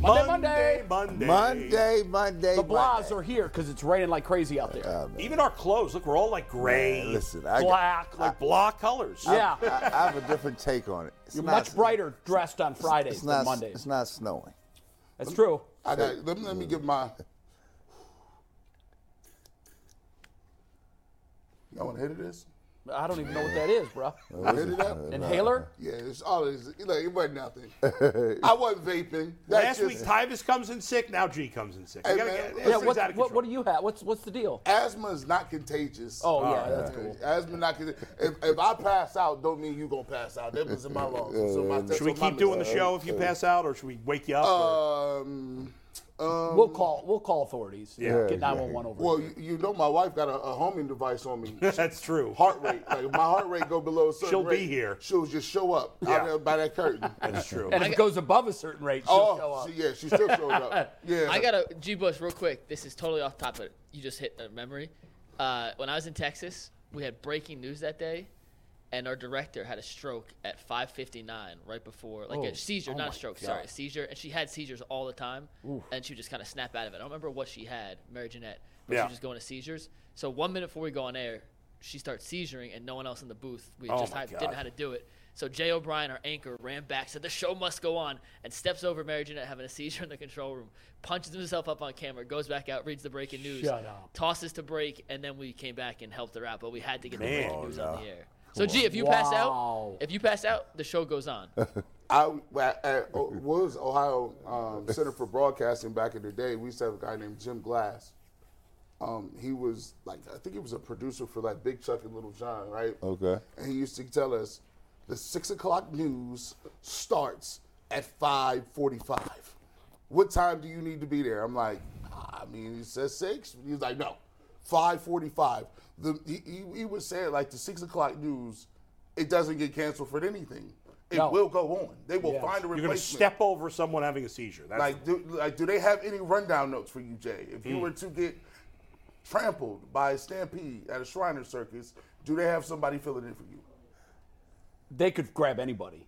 Monday, Monday. Monday. Monday, Monday. The blahs Monday. are here because it's raining like crazy out there. Oh. Even our clothes, look, we're all like gray, Man, listen, I got- black, like blah colors. yeah, I, I have a different take on it. It's you're not- much brighter dressed on Fridays It's than not. Mondays. It's not snowing. That's true. I got. Let me let me get my. You want to hit of this? I don't even know what that is, bro. I hit it up. Inhaler? Yeah, it's all it is. Look, it wasn't nothing. I wasn't vaping. That's Last week, just, Tyvis comes in sick. Now G comes in sick. We Hey, gotta man, get- this yeah, Yeah. thing's What, of what, what do you have? What's what's the deal? asthma is not contagious. Oh yeah, right. that's cool. Asthma not contagious. If, if I pass out, don't mean you gonna pass out. That was in my lungs. So my, that's Should we what my keep doing the mistake. show if you pass out, or should we wake you up? or- Um, um, We'll call we'll call authorities. Yeah. Get 911 over. well, here. you, you know my wife got a, a homing device on me. That's true. heart rate. Like if my heart rate go below a certain She'll be here. She'll just show up Yeah. out by that curtain. That's true. and if it goes above a certain rate, she'll show oh, up. she, yeah, she still shows up. Yeah, I got a G Bush real quick. This is totally off topic. You just hit a memory. Uh, when I was in Texas, we had breaking news that day, and our director had a stroke at 5:59 right before, like Oh. a seizure, Oh not a stroke, God. sorry, a seizure. And she had seizures all the time, and she would just kind of snap out of it. I don't remember what she had, Mary Jeanette, but Yeah. she was just going to seizures. So one minute before we go on air, she starts seizuring, and no one else in the booth. We Oh just had, didn't know how to do it. So Jay O'Brien, our anchor, ran back, said the show must go on, and steps over Mary Jeanette having a seizure in the control room, punches himself up on camera, goes back out, reads the breaking news, tosses to break, and then we came back and helped her out. But we had to get Man. the breaking news on the air. So G, if you pass out, if you pass out, the show goes on. I at, at, was Ohio um, Center for Broadcasting back in the day. We used to have a guy named Jim Glass. Um, he was like I think he was a producer for like Big Chuck and Little John, right? Okay. And he used to tell us the six o'clock news starts at five forty-five. What time do you need to be there? I'm like, I mean, he says six. He's like, no, five forty-five. The he, he, he was saying like the six o'clock news, it doesn't get canceled for anything. It No. will go on. They will Yes. find a replacement. You're replacement. going to step over someone having a seizure. That's Like do, like, do they have any rundown notes for you, Jay? If you mm. were to get trampled by a stampede at a Shriner Circus, do they have somebody filling in for you? They could grab anybody.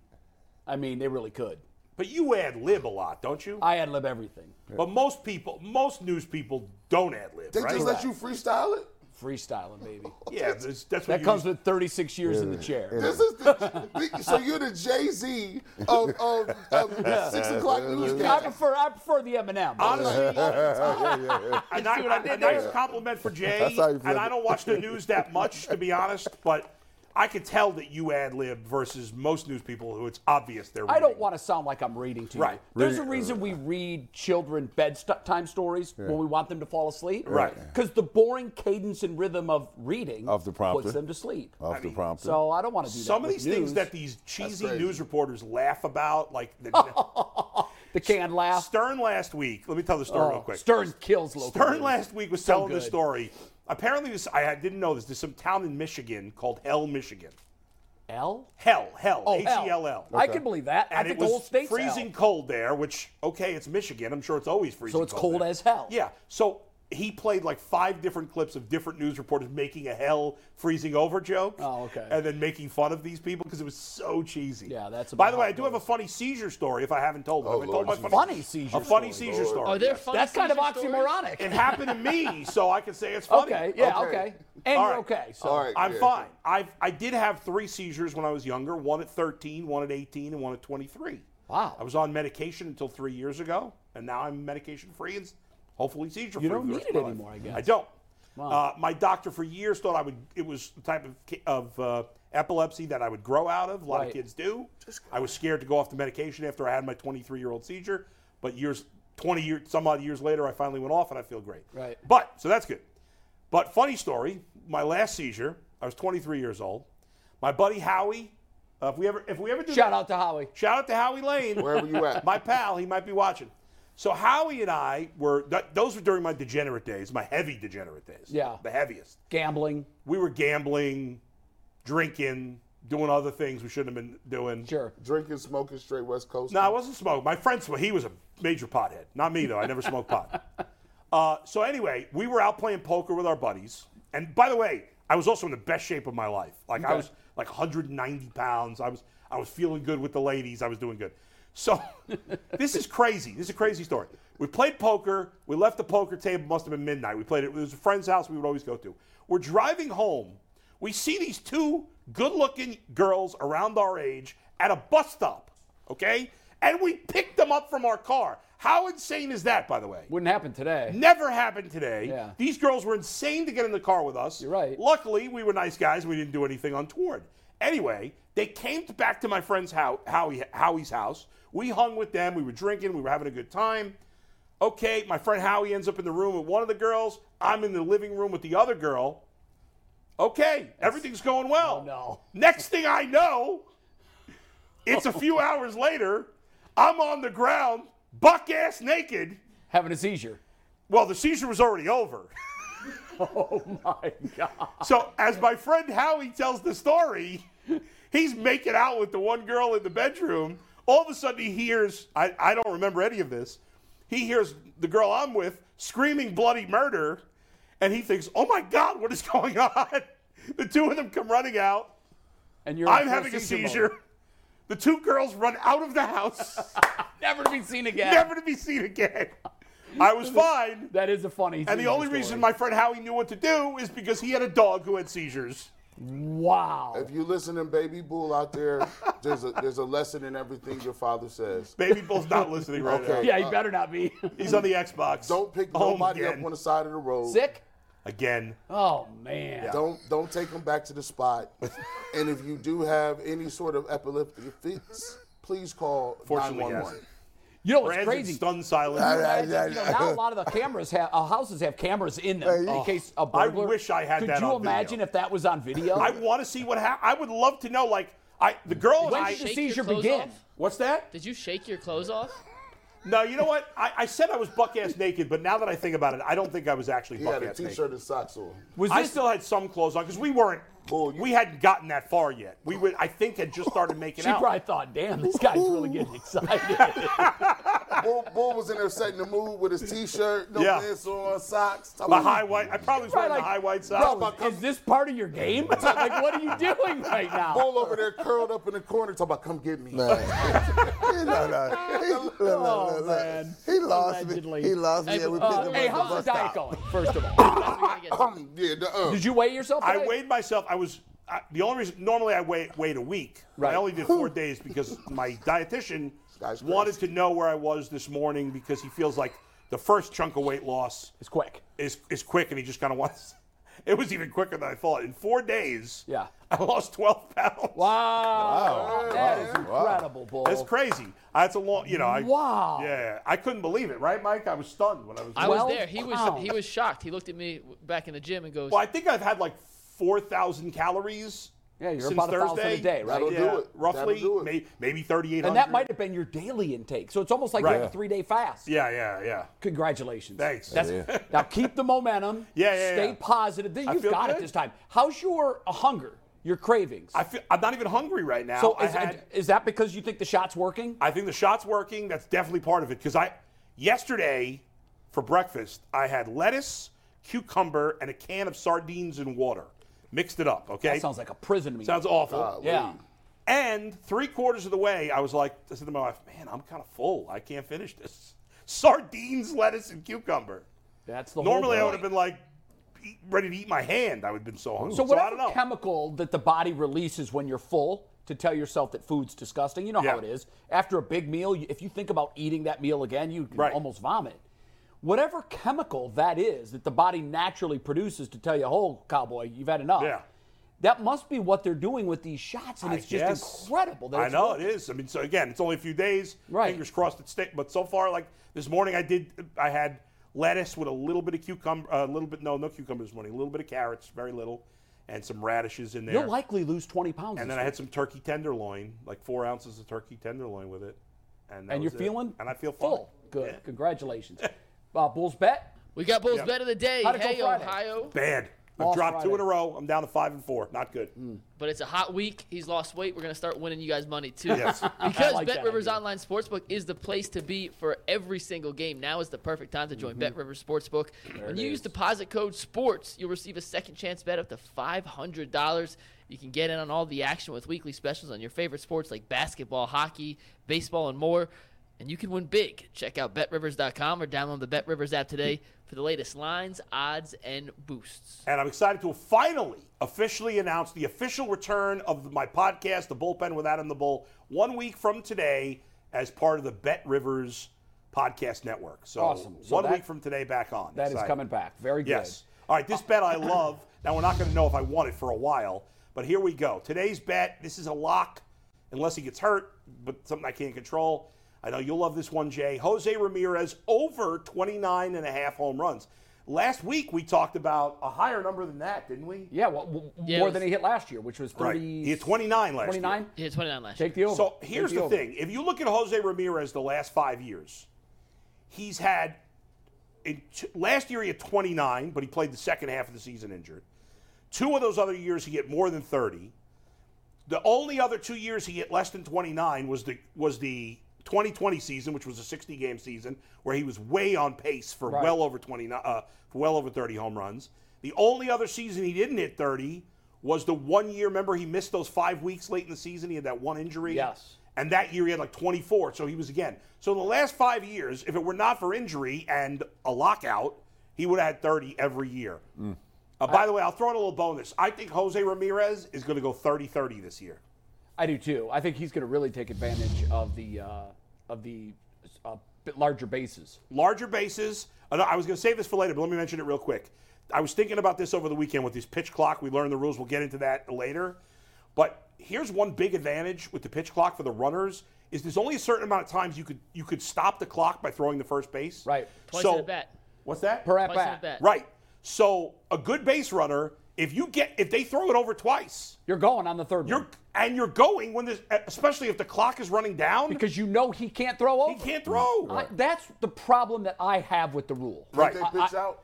I mean, they really could. but you ad lib a lot, don't you? I ad lib everything. but most people, most news people don't ad lib, They right? just let you freestyle it. Freestyling, baby. yeah, that's, that's what That comes use- with 36 years in the chair. This is the, so you're the Jay Z of, of, of six o'clock news. I prefer I prefer the Eminem. Honestly, a, ni- see what I a nice compliment for Jay. That's how you And I don't watch the news that much, to be honest, but I could tell that you ad lib versus most news people who it's obvious they're. I don't want to sound like I'm reading to you. Right. you. There's a reason we uh. read children bedtime stories when we want them to fall asleep. Right. Because the boring cadence and rhythm of reading Of the prompter. puts them to sleep. Off the prompter. So I don't want to do that. Some of with these things that these cheesy news reporters laugh about, like the, the canned laugh. Stern last week. Let me tell the story Oh, real quick. Stern kills local. Stern news. last week was So telling the story. Apparently, this I didn't know this. There's some town in Michigan called Hell, Michigan. L. Hell, Hell, Oh, H E L L. I can believe that. I And think it the whole was state's freezing hell. cold there, which okay, it's Michigan. I'm sure it's always freezing. Cold. So it's cold there. as hell. Yeah. So he played like five different clips of different news reporters making a hell freezing over joke. Oh, okay. And then making fun of these people because it was so cheesy. Yeah, that's a By the way, I do have a funny seizure story. If I haven't told it, Oh, Have I told Lord my Jesus. Funny seizure A funny story. seizure story. Are there funny That's kind of seizure stories? oxymoronic. It happened to me, so I can say it's funny. Okay. Yeah. Okay. Okay. And All you're okay. So All right. I'm yeah. fine. I I did have three seizures when I was younger. One at 13, one at 18, and one at 23. Wow. I was on medication until three years ago, and now I'm medication free and hopefully seizure free. You don't need it of anymore, I guess. I don't. Uh, my doctor for years thought I would. It was the type of of uh, epilepsy that I would grow out of. A lot Right. of kids do. I was scared to go off the medication after I had my 23 year old seizure, but years, 20 years, some odd years later, I finally went off and I feel great. Right. But so that's good. But funny story. My last seizure, I was 23 years old. My buddy Howie. Uh, if we ever, if we ever do Shout that- out to Howie. Shout out to Howie Lane. Wherever you at. My pal, he might be watching. So Howie and I were, th- those were during my degenerate days, my heavy degenerate days. Yeah. The heaviest. Gambling. We were gambling, drinking, doing other things we shouldn't have been doing. Sure. Drinking, smoking, straight West Coast. No, I wasn't smoking. My friend smoked. He was a major pothead. Not me, though. I never smoked pot. Uh, so anyway, we were out playing poker with our buddies. And by the way, I was also in the best shape of my life. Like I was like 190 pounds. I was I was feeling good with the ladies. I was doing good. So this is crazy. This is a crazy story. We played poker. We left the poker table. Must have been midnight. We played it. It was a friend's house. We would always go to. We're driving home. We see these two good-looking girls around our age at a bus stop. Okay, and we picked them up from our car. How insane is that, by the way? Wouldn't happen today. Never happened today. Yeah. These girls were insane to get in the car with us. You're right. Luckily, we were nice guys. We didn't do anything untoward. Anyway, they came back to my friend's house, Howie, Howie's house. We hung with them. We were drinking. We were having a good time. Okay, my friend Howie ends up in the room with one of the girls. I'm in the living room with the other girl. Okay, everything's going well. Oh, no. Next thing I know, it's a few hours later. I'm on the ground, buck ass naked. Having a seizure. Well, the seizure was already over. Oh my God. So, as my friend Howie tells the story, he's making out with the one girl in the bedroom. All of a sudden, he hears, I, I don't remember any of this. He hears the girl I'm with screaming bloody murder, and he thinks, oh my God, what is going on? The two of them come running out. And you're I'm having a seizure. The two girls run out of the house, Never to be seen again. never to be seen again. I was fine. That is a funny. And the only story. reason my friend Howie knew what to do is because he had a dog who had seizures. Wow. If you listening, baby bull out there, there's a there's a lesson in everything your father says. Baby Bull's not listening right Okay. Yeah, he better not be. He's on the Xbox. Don't pick Home nobody again. up on the side of the road. Sick? Again. Oh man. Don't don't take them back to the spot. and if you do have any sort of epileptic fits, please call Fortunately, 911. Yes. You know what's Brandon crazy? stunned silence. Imagine, you know, now a lot of the cameras have uh, houses have cameras in them in case a I burglar. I wish I had Could that you on video. imagine if that was on video? I want to see what happened. I would love to know. Like, I the girl and when did the seizure begin? off? What's that? Did you shake your clothes off? No, you know what? I, I said I was buck ass naked, but now that I think about it, I don't think I was actually He buck had a ass t-shirt naked. and socks on. Was I still had some clothes on because we weren't. Bull, you- we hadn't gotten that far yet. We would, I think, had just started making She out. probably thought, "Damn, this guy's really getting excited." Bull, Bull was in there setting the mood with his t-shirt, no Yeah. pants on, socks. Talking My about- high white. I probably was wearing Right, the like, high white Bro, socks. is this part of your game? like, what are you doing right now? Bull over there curled up in the corner talking about, come get me. no, no. He, look, look, look, Oh, look, look. man. He lost Allegedly. me. He lost me. Hey, and we uh, picked him Hey, at how's the bus diet stop. going? First of all, That's what we gotta get to. Um, yeah, the, uh, did you weigh yourself? I today? weighed myself. I was I, the only reason. Normally, I wait weighed a week. Right. I only did four days because my dietitian wanted to know where I was this morning because he feels like the first chunk of weight loss is quick. is is quick, and he just kind of wants. It was even quicker than I thought. In four days, Yeah. I lost twelve pounds. Wow, that is Wow. incredible, Bull. That's crazy. That's a long. You know. I, Wow. Yeah, I couldn't believe it. Right, Mike? I was stunned when I was. I was there. He was he was shocked. He looked at me back in the gym and goes, well, I think I've had like four thousand calories. Yeah, you're since about a thousand Thursday. a day, right? That'll yeah, do it. roughly, do it. May, maybe thirty-eight hundred. And that might have been your daily intake. So it's almost like Right. you have a three day fast. Yeah, yeah, yeah. Congratulations. Thanks. That's, Now keep the momentum. Yeah, yeah, Stay yeah. positive. I You've feel got it this time. How's your uh, hunger? Your cravings? I feel, I'm not even hungry right now. so is, had, is that because you think the shot's working? I think the shot's working. That's definitely part of it. Because I yesterday for breakfast I had lettuce, cucumber, and a can of sardines and water. Mixed it up. Okay. That sounds like a prison to me. Sounds awful. yeah. And three quarters of the way, I was like, I said to my wife, "Man, I'm kind of full. I can't finish this. Sardines, lettuce, and cucumber. That's the Normally, I would have been like eat, ready to eat my hand. I would have been so hungry. So I whatever don't know. chemical that the body releases when you're full to tell yourself that food's disgusting, you know how Yeah. it is. After a big meal, you- if you think about eating that meal again, you can Right. almost vomit. Whatever chemical that is that the body naturally produces to tell you, "Oh, cowboy, you've had enough." Yeah. That must be what they're doing with these shots, and I it's just guess. incredible. That I know working. it is. I mean, so again, it's only a few days. Right. Fingers crossed it stays. But so far, like this morning, I did. I had lettuce with a little bit of cucumber, a little bit no, no cucumber this morning. A little bit of carrots, very little, and some radishes in there. You'll likely lose 20 pounds. and then I had some turkey tenderloin, like four ounces of turkey tenderloin with it. And, and you're it. feeling And I feel fine. full. Good. Yeah. Congratulations. uh, Bulls bet. We got Bulls Yep. bet of the day. How'd it go Hey, Friday? Ohio. Bad. I've Lost dropped two Friday. in a row. I'm down to five and four. Not good. But it's a hot week. He's lost weight. We're going to start winning you guys money, too. Yes. Because like Bet that Rivers idea. Online Sportsbook is the place to be for every single game. Now is the perfect time to join Mm-hmm. Bet Rivers Sportsbook. when you use deposit code SPORTS, you'll receive a second chance bet up to $500. You can get in on all the action with weekly specials on your favorite sports like basketball, hockey, baseball, and more. And you can win big. Check out betrivers.com or download the BetRivers app today for the latest lines, odds, and boosts. And I'm excited to finally officially announce the official return of my podcast, The Bullpen with Adam the Bull, one week from today as part of the Bet Rivers Podcast Network. So, Awesome. So one that- week from today back on. That is Excited. coming back. Very good. Yes. All right, this bet I love. Now, we're not going to know if I want it for a while, but here we go. Today's bet, this is a lock unless he gets hurt, but something I can't control. I know you'll love this one, Jay. Jose Ramirez over 29 and a half home runs. Last week we talked about a higher number than that, didn't we? Yeah, well, w- Yeah, more was- than he hit last year, which was 30. Right. He had 29 last 29? year. He hit 29 last Take year. the over. So Take here's the over. thing: if you look at Jose Ramirez the last five years, he's had in t- last year he had 29, but he played the second half of the season injured. Two of those other years he hit more than 30. The only other two years he hit less than 29 was the was the 2020 season, which was a 60 game season, where he was way on pace for Right. well over 29, uh, for well over 30 home runs. The only other season he didn't hit 30 was the one year. Remember, he missed those five weeks late in the season. He had that one injury. Yes. And that year he had like 24, so he was again. So in the last five years, if it were not for injury and a lockout, he would have had 30 every year. Uh, by the way, I'll throw in a little bonus. I think Jose Ramirez is going to go 30 30 this year. I do too. I think he's going to really take advantage of the uh, of the uh, bit larger bases. Larger bases. uh, I was going to save this for later, but let me mention it real quick. I was thinking about this over the weekend with this pitch clock. We learned the rules. We'll get into that later. But here's one big advantage with the pitch clock for the runners is there's only a certain amount of times you could you could stop the clock by throwing the first base. Right. Twice so, in a bet. What's that? Per at Twice in a bat. bet. Right. So a good base runner, if you get if they throw it over twice, You're going on the third you're one and you're going when there's especially if the clock is running down because you know he can't throw over. he can't throw. I- that's the problem that I have with the rule. Right. They pitch out.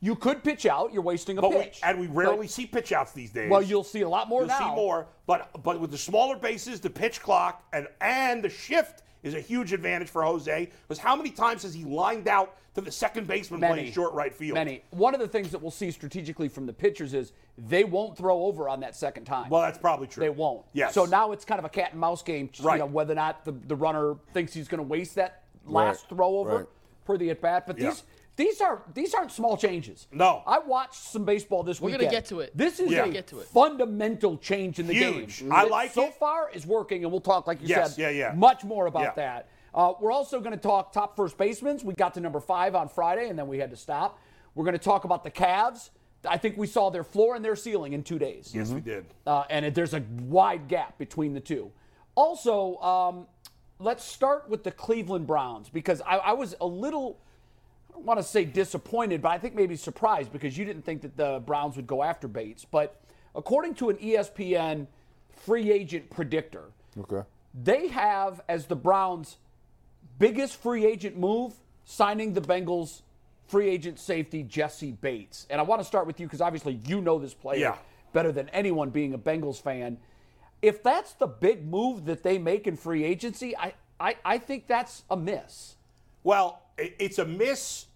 You could pitch out. You're wasting a But we, pitch. and we rarely But- see pitch outs these days. well, you'll see a lot more You'll now. see more, but but with the smaller bases, the pitch clock, and and the shift is a huge advantage for Jose. Because how many times has he lined out to the second baseman Many. playing short right field? Many. One of the things that we'll see strategically from the pitchers is they won't throw over on that second time. Well, that's probably true. They won't. Yes. So now it's kind of a cat and mouse game, you Right. know, whether or not the, the runner thinks he's going to waste that last Right. throw over Right. per the at bat. But Yeah. these these are these aren't small changes. No. I watched some baseball this week. We're weekend. gonna get to it. This is We're a get to it. fundamental change in the Huge. game. I like so it. far is working, and we'll talk like you Yes, said. yeah, yeah. Much more about Yeah. that. Uh, we're also going to talk top first basemen. We got to number five on Friday, and then we had to stop. We're going to talk about the Cavs. I think we saw their floor and their ceiling in two days. Yes, we did. Uh, and it, there's a wide gap between the two. Also, um, let's start with the Cleveland Browns because I, I was a little, I don't want to say disappointed, but I think maybe surprised because you didn't think that the Browns would go after Bates. But according to an ESPN free agent predictor, Okay. they have as the Browns' biggest free agent move signing the Bengals free agent safety Jessie Bates. And I want to start with you because obviously you know this player Yeah. better than anyone being a Bengals fan. If that's the big move that they make in free agency, I, I, I think that's a miss. Well, it's a miss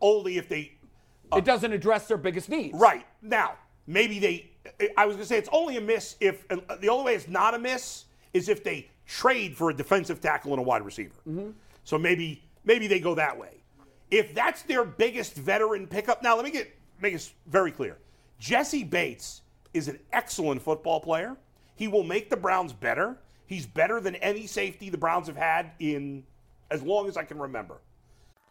only if they uh, it doesn't address their biggest needs. Right. Now, maybe they, I was going to say it's only a miss if, uh, the only way it's not a miss is if they trade for a defensive tackle and a wide receiver. Mm-hmm. So maybe, maybe they go that way. If that's their biggest veteran pickup, now let me get, make this very clear. Jessie Bates is an excellent football player. He will make the Browns better. He's better than any safety the Browns have had in as long as I can remember.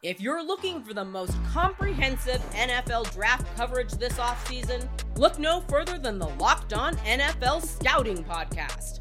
If you're looking for the most comprehensive NFL draft coverage this offseason, look no further than the Locked On NFL Scouting Podcast.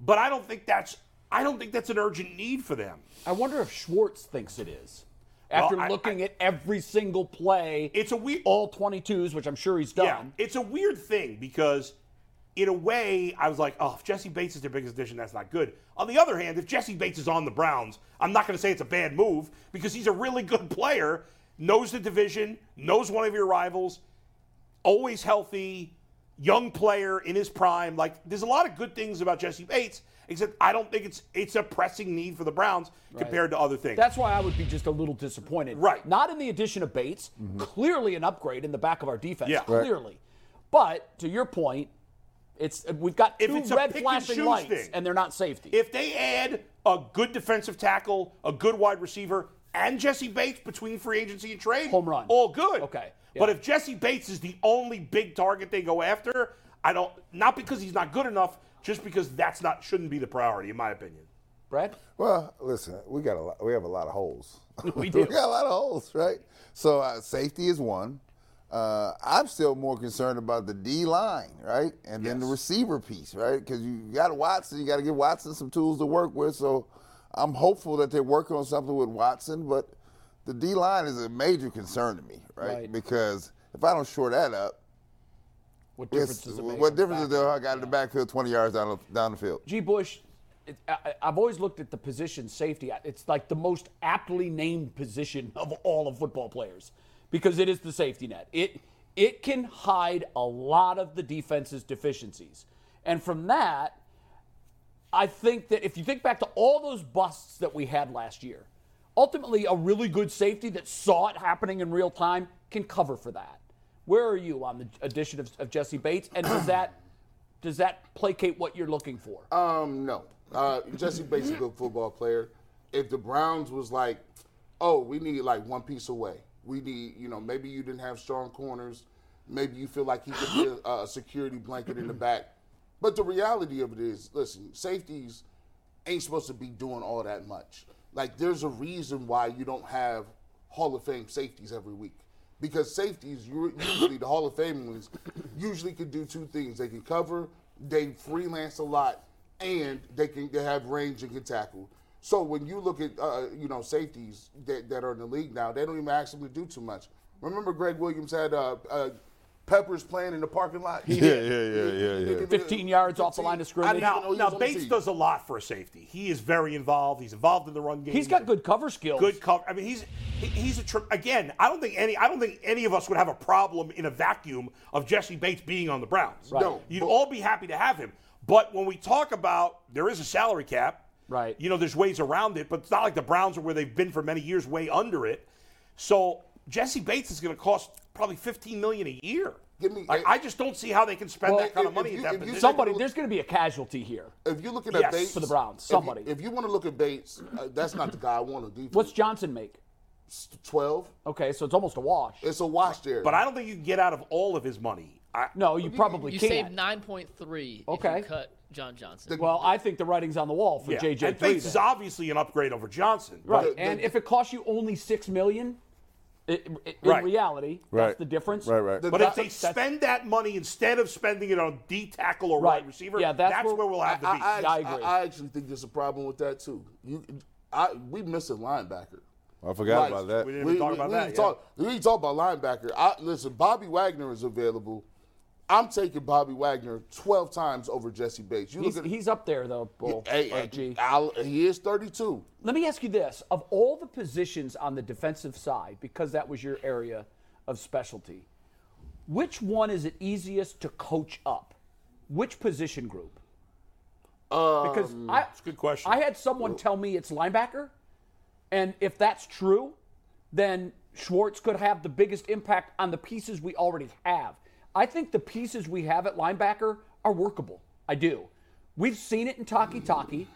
But I don't think that's I don't think that's an urgent need for them. I wonder if Schwartz thinks it is. After Well, I- looking I- at every single play, It's a weird all 22s, which I'm sure he's done. Yeah, it's a weird thing because, in a way, I was like, oh, if Jessie Bates is their biggest addition, that's not good. On the other hand, if Jessie Bates is on the Browns, I'm not going to say it's a bad move because he's a really good player, knows the division, knows one of your rivals, always healthy, young player in his prime. Like, there's a lot of good things about Jessie Bates, except I don't think it's it's a pressing need for the Browns compared to other things. That's why I would be just a little disappointed. Right. Not in the addition of Bates, mm-hmm. clearly an upgrade in the back of our defense. Yeah. Right. Clearly. But to your point, it's we've got If two it's red pick and flashing lights, thing. and they're not safety. If they add a good defensive tackle, a good wide receiver, and Jessie Bates between free agency and trade, Home run. all good. Okay, But if Jessie Bates is the only big target they go after, I don't. Not because he's not good enough, just because that's not shouldn't be the priority, in my opinion. Brad? Well, listen, we got a lot, we have a lot of holes. We do. We got a lot of holes, right? So uh, safety is one. Uh, I'm still more concerned about the D line, right, and then the receiver piece, right? Because you got Watson, you got to give Watson some tools to work with. So I'm hopeful that they're working on something with Watson, but the D line is a major concern to me, right? Right. Because if I don't shore that up, What difference does it make? what difference there? I got in the backfield 20 yards down the, down the field. G. Bush, it, I, I've always looked at the position safety. It's like the most aptly named position of all of football players because it is the safety net. It it can hide a lot of the defense's deficiencies, and from that, I think that if you think back to all those busts that we had last year, ultimately a really good safety that saw it happening in real time can cover for that. Where are you on the addition of, of Jessie Bates, and does that does that placate what you're looking for? Um, no. Uh, Jessie Bates is a good football player. If the Browns was like, oh, we need like one piece away. We need, you know, maybe you didn't have strong corners. Maybe you feel like he could be a, a security blanket in the back. But the reality of it is, listen, safeties ain't supposed to be doing all that much. Like, there's a reason why you don't have Hall of Fame safeties every week. Because safeties, usually the Hall of Fame ones, usually can do two things. They can cover, they freelance a lot, and they can they have range and can tackle. So when you look at uh, you know safeties that, that are in the league now, they don't even ask them to do too much. Remember, Gregg Williams had uh, uh, Peppers playing in the parking lot. Yeah, yeah, yeah, yeah, yeah. 15 yards off the line of scrimmage. I didn't even know Now, now was on the Bates does a lot for a safety. He is very involved. He's involved in the run game. He's got good cover skills. good cover. I mean, he's he, he's a tr- again. I don't think any I don't think any of us would have a problem in a vacuum of Jessie Bates being on the Browns. Right. No, You'd but- all be happy to have him. But when we talk about there is a salary cap, Right. You know, there's ways around it, but it's not like the Browns are where they've been for many years, way under it. So Jessie Bates is going to cost probably 15 million a year. Give me- Like, I just don't see how they can spend Well, that kind if- of money if at that if you- Somebody, there's going to be a casualty here. If you're looking at Yes. Bates For the Browns, if you- somebody. If you, want to look at Bates, uh, that's not the guy I want to defense. What's Johnson make? twelve? Okay, so it's almost a wash. It's a wash there. but I don't think you can get out of all of his money. I, No, you probably You can't. save 9.3 Okay. if you cut John Johnson. well, I think the writing's on the wall for yeah. JJ. and Bates is obviously an upgrade over Johnson. right, the- and the- if it costs you only six million, i- i- in reality, Right. that's the difference. Right, right. The- But if they spend that money instead of spending it on D tackle or Right. wide receiver, Yeah, that's that's, where- where, we'll have the I, beef. I, I I, agree. I actually think there's a problem with that too. You, I, we missed a linebacker. I forgot Like, about that. We didn't even talk about we that. didn't yeah. talk, we didn't talk about linebacker. I, listen, Bobby Wagner is available. I'm taking Bobby Wagner 12 times over Jessie Bates. You He's, look at he's up there though, Bull. hey, hey, G. I'll- he is 32. Let me ask you this: of all the positions on the defensive side, because that was your area of specialty, which one is it easiest to coach up? Which position group? because um, that's a good question. I had someone tell me it's linebacker, and if that's true, then Schwartz could have the biggest impact on the pieces we already have. I think the pieces we have at linebacker are workable. I do. We've seen it in Takitaki.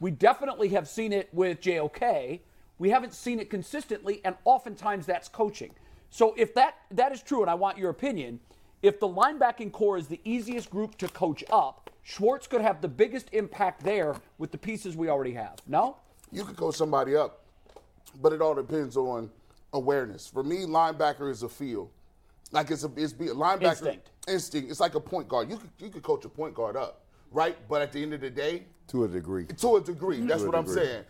We definitely have seen it with JOK. We haven't seen it consistently, and oftentimes that's coaching. So if that that is true, and I want your opinion, if the linebacking core is the easiest group to coach up, Schwartz could have the biggest impact there with the pieces we already have. No? You could coach somebody up, but it all depends on awareness. For me, linebacker is a feel. Like it's a it's be a linebacker Instinct. instinct. It's like a point guard. You could you could coach a point guard up, right? But at the end of the day, To a degree. to a degree, that's To a what I'm degree. saying.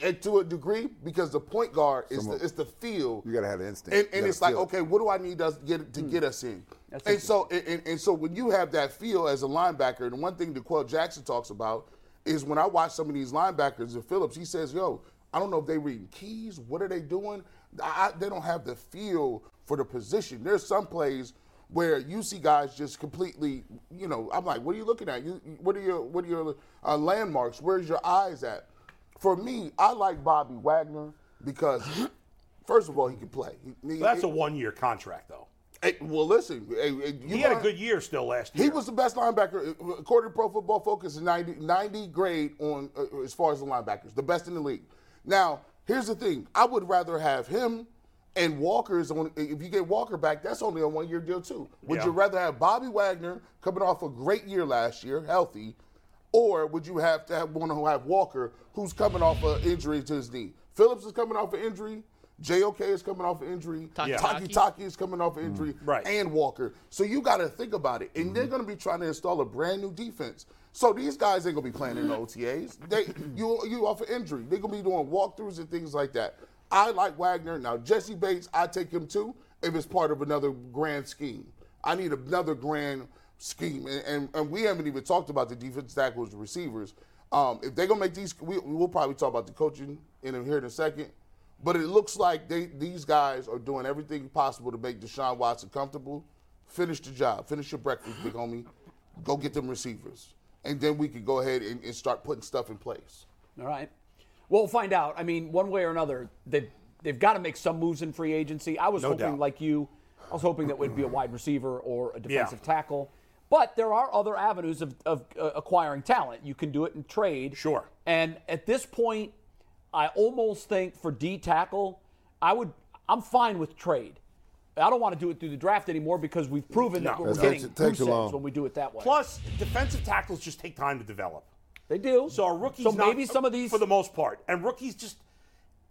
And to a degree, because the point guard is the, it's the feel. You gotta have the instinct. And, and it's like, it. okay, what do I need us get to get us in? Hmm. That's and so, and, and- and so when you have that feel as a linebacker, and one thing that Quell Jackson talks about is when I watch some of these linebackers in Phillips, he says, "Yo, I don't know if they reading keys. What are they doing? I, they don't have the feel for the position. There's some plays." Where you see guys just completely, you know, I'm like, what are you looking at? You, what are your, what are your uh, landmarks? Where's your eyes at? For me, I like Bobby Wagner because, first of all, he can play. He- he- That's a one-year contract, though. Hey, well, listen, hey, He had a good year still last year. He was the best linebacker according to Pro Football Focus. 90, 90 grade on uh, as far as the linebackers, the best in the league. Now, here's the thing: I would rather have him and Walker's on. If you get Walker back, that's only a one year deal too. Would Yeah. you rather have Bobby Wagner coming off a great year last year, healthy, or would you have to have one who have Walker who's coming off an injury to his knee? Phillips is coming off an injury. JOK is coming off an injury. Taki Taki Taki. Taki is coming off an injury. Right. And Walker. So you got to think about it. And they're going to be trying to install a brand new defense. So these guys ain't going to be playing in the OTAs. They you you off an injury. They're going to be doing walkthroughs and things like that. I like Wagner. Now Jessie Bates, I take him too if it's part of another grand scheme. I need another grand scheme. And, and, and we haven't even talked about the defense tackles, the receivers. Um, if they're going to make these, we, we'll probably talk about the coaching in here in a second. But it looks like they these guys are doing everything possible to make Deshaun Watson comfortable. Finish the job. Finish your breakfast, big homie. Go get them receivers. And then we could go ahead and, and start putting stuff in place. All right. Well, we'll find out. I mean, one way or another, they've, they've got to make some moves in free agency. I was No hoping, doubt. like you, I was hoping that would be a wide receiver or a defensive Yeah. tackle. But there are other avenues of, of uh, acquiring talent. You can do it in trade. Sure. And at this point, I almost think for D tackle, I would. I'm fine with trade. I don't want to do it through the draft anymore because we've proven that we're That getting takes- takes goose long. when we do it that way. Plus, defensive tackles just take time to develop. they do. So a rookie's So not- maybe some of these for the most part, and rookies just.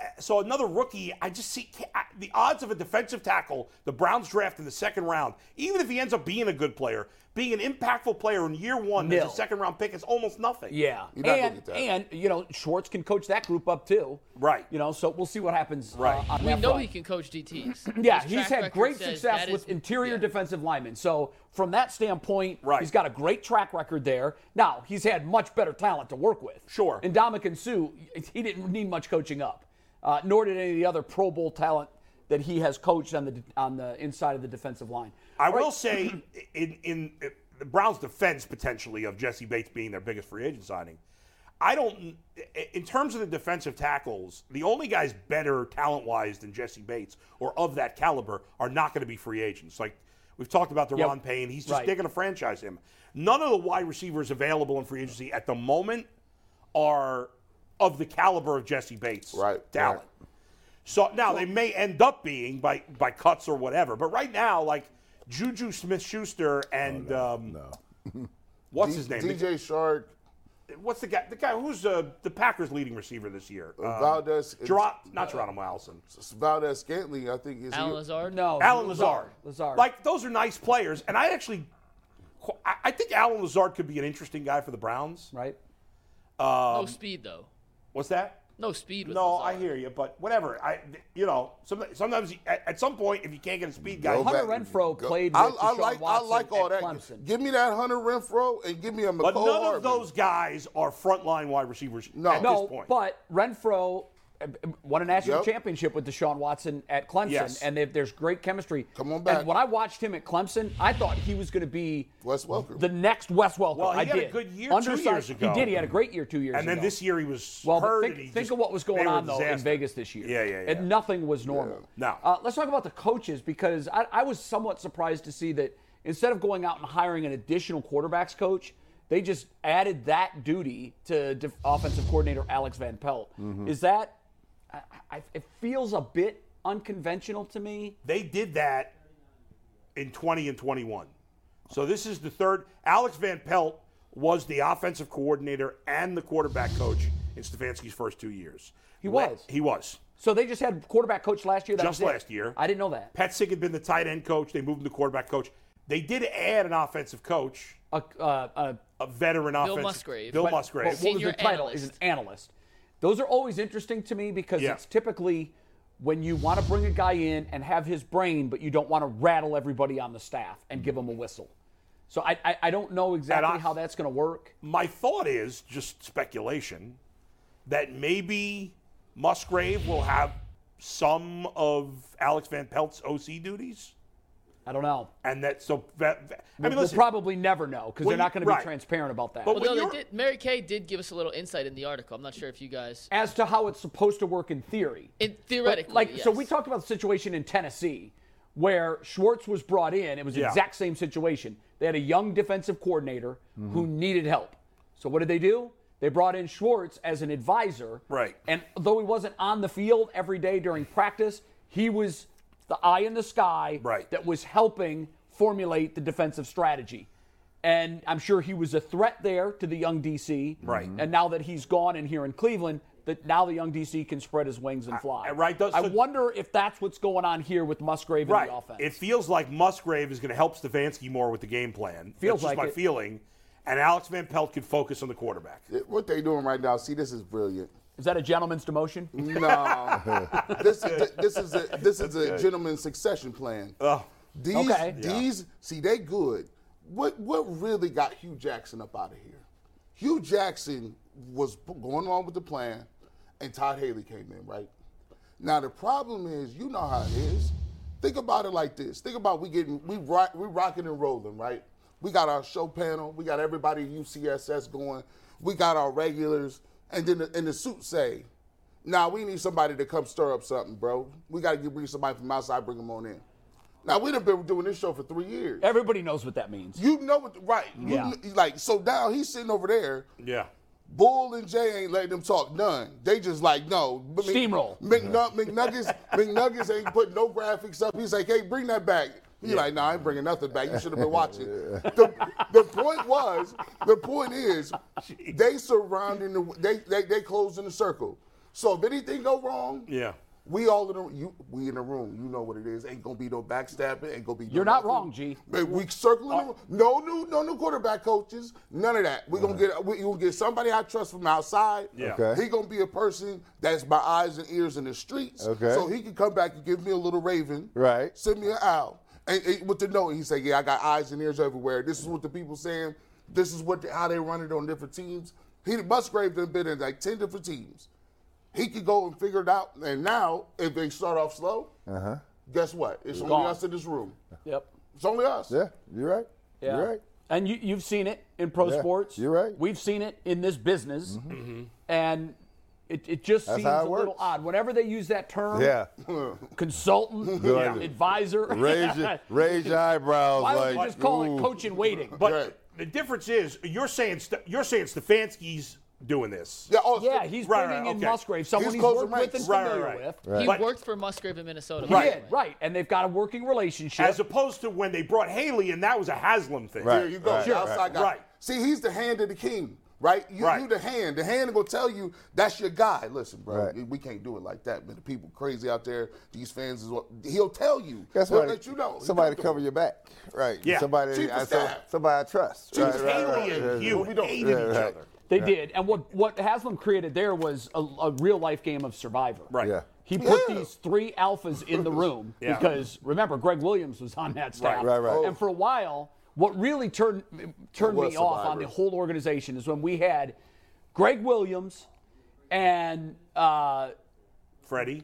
Uh, So another rookie, I just see I- the odds of a defensive tackle the Browns draft in the second round, even if he ends up being a good player, being an impactful player in year one Nil. as a second round pick is almost nothing. Yeah, You're not and get that. and you know Schwartz can coach that group up too. Right. You know, so we'll see what happens. uh, Right. on We know front. he can coach DTs. Yeah, His he's had great success with is- interior yeah. defensive linemen. So from that standpoint, Right. he's got a great track record there. Now he's had much better talent to work with. Sure. And Ndamukong Suh, he didn't need much coaching up, uh, nor did any of the other Pro Bowl talent that he has coached on the on the inside of the defensive line. I right. will say, in in the Browns' defense potentially of Jessie Bates being their biggest free agent signing, I don't. In terms of the defensive tackles, the only guys better talent wise than Jessie Bates or of that caliber are not going to be free agents. Like we've talked about Yep. Daron Payne, he's just Right. they're going to franchise him. None of the wide receivers available in free agency at the moment are of the caliber of Jessie Bates Right, talent. right. So now they may end up being by by cuts or whatever, but right now, like Juju Smith Schuster and um, what's his name? DJ Chark, what's the guy? The guy who's uh, the Packers' leading receiver this year? Um, Valdes, Gerard, not Geronimo Allison. Valdes Scantling, I think is Allen he- Lazard. no Allen Lazard. Lazard. Like those are nice players, and I actually, I- I think Allen Lazard could be an interesting guy for the Browns. right. no speed though. What's that? No speed with No, Lazard. I hear you, but whatever. I, you know, some, sometimes you, at, at some point, if you can't get a speed guy, Hunter back- Renfrow go- played I, with I Deshaun like I like all that. Clemson. Give me that Hunter Renfrow and give me a Mecole but none Hardman. of those guys are frontline wide receivers No. at no, this point. but Renfrow won a national Yep. championship with Deshaun Watson at Clemson, Yes. and they, there's great chemistry. Come on back. And when I watched him at Clemson, I thought he was going to be Wes Welker. the next Wes Welker. Well, he I had a did. good year two years ago. He did. He had a great year two years ago. And then this year he was Well, hurt. think, think just- of what was going on though in. Vegas this year. Yeah, yeah, yeah. And nothing was normal. No. Uh, let's talk about the coaches because I, I was somewhat surprised to see that instead of going out and hiring an additional quarterbacks coach, they just added that duty to def- offensive coordinator Alex Van Pelt. Mm-hmm. Is that? I, I, it feels a bit unconventional to me. They did that in 20 and 21. So this is the third. Alex Van Pelt was the offensive coordinator and the quarterback coach in Stefanski's first two years. He was. He was. So they just had quarterback coach last year. That Just was it? last year. I didn't know that. Petzing had been the tight end coach. They moved him to quarterback coach. They did add an offensive coach, A, uh, a a veteran Bill offensive. Musgrave. Bill But- Musgrave. What was Senior the title? analyst. Is an analyst. Those are always interesting to me because Yeah. it's typically when you want to bring a guy in and have his brain, but you don't want to rattle everybody on the staff and give them a whistle. So I, I, I don't know exactly I- how that's going to work. My thought is just speculation that maybe Musgrave will have some of Alex Van Pelt's OC duties, I don't know. and that so. that- that- I mean, we'll listen, probably never know because they're not you- going to be transparent about that. But Although when did, Mary Kay did give us a little insight in the article. I'm not sure if you guys, As to how it's supposed to work in theory. in But, theoretically, like so we talked about the situation in Tennessee where Schwartz was brought in. It was the Yeah. exact same situation. They had a young defensive coordinator who mm-hmm. needed help. So what did they do? They brought in Schwartz as an advisor. Right. And though he wasn't on the field every day during practice, he was the eye in the sky Right. that was helping formulate the defensive strategy. And I'm sure he was a threat there to the young DC. Right. And now that he's gone and here in Cleveland, that now the young DC can spread his wings and fly. Uh, right, those- I so- wonder if that's what's going on here with Musgrave in right. the offense. It feels like Musgrave is going to help Stefanski more with the game plan. Feels That's just like my it. feeling. And Alex Van Pelt can focus on the quarterback. What they're doing right now? See, this is brilliant. Is that a gentleman's demotion? No, this is this is a this is a gentleman's succession plan. Oh, These Okay. these see they good. What what really got Hue Jackson up out of here? Hue Jackson was going on with the plan, and Todd Haley came in right. Now the problem is, you know how it is. Think about it like this. Think about we getting we rock, we rocking and rolling right. We got our show panel. We got everybody UCSS going. We got our regulars, and then the, and the suits say, "Now we need somebody to come stir up something, bro. We got to bring somebody from outside, bring them on in." Now we've been doing this show for three years. Everybody knows what that means. You know what? Right? Yeah. kn- like so now he's sitting over there. yeah. Bull and Jay ain't letting them talk none. They just like no Mc- Steamroll. McNug- McNuggets, McNuggets ain't putting no graphics up. He's like, hey, bring that back. He's like, nah, I ain't bringing nothing back. You should have been watching. the, the point was, the point is, they surrounding the, they they they closing the circle. So if anything go wrong, Yeah. we all in the you we in the room. You know what it is. Ain't gonna be no backstabbing. Ain't gonna be. no You're not nothing. wrong, G. But we circling the uh, room. No new no new quarterback coaches. None of that. We're gonna uh-huh. get we gonna get somebody I trust from outside. Yeah. Okay. He gonna be a person that's my eyes and ears in the streets. Okay. So he can come back and give me a little raven. Right. Send me an owl. And, and with the note, he said, "Yeah, I got eyes and ears everywhere. This is what the people saying. This is what how they run it on different teams." He Musgrave done been in like ten different teams. He could go and figure it out. And now, if they start off slow, Uh-huh. guess what? It's only gone. us in this room. Yep. It's only us. Yeah, you're right. Yeah. You're right. And you, you've seen it in pro Yeah, sports. you're right. We've seen it in this business. And it, it just That's seems how a it little odd. Whenever they use that term, Yeah. consultant, Good idea. advisor, Raise your, raise your eyebrows why don't like you just call ooh. it coach in waiting? But Right. the difference is you're saying St- you're saying Stefanski's doing this. Yeah, oh, yeah, he's Right, bringing right, in okay. Musgrave, someone He's he's, closing worked with ranks. and familiar right, right. with. he But- worked for Musgrave in Minnesota. He by did, right. And they've got a working relationship. As opposed to when they brought Haley and that was a Haslam thing. Right. There you go. Right, The right, outside guy. right. See, he's the hand of the king, right? You, Right. you the hand. The hand will tell you that's your guy. Listen, bro, Right. we can't do it like that. Man, the people crazy out there. These fans is what he'll tell you. Got He'll somebody, let you know. somebody to He'll cover your back, right? Yeah. Somebody, Chief of I, so- somebody I trust. Chief right, of right, Haley right, and right, don't- hated Yeah, each right. other. They did. And what, what Haslam created there was a, a real life game of Survivor. Right. Yeah. He put Yeah. these three alphas in the room Yeah. because remember Gregg Williams was on that staff. Right, right. And for a while, what really turned turned me was off on the whole organization is when we had Gregg Williams and uh, Freddie.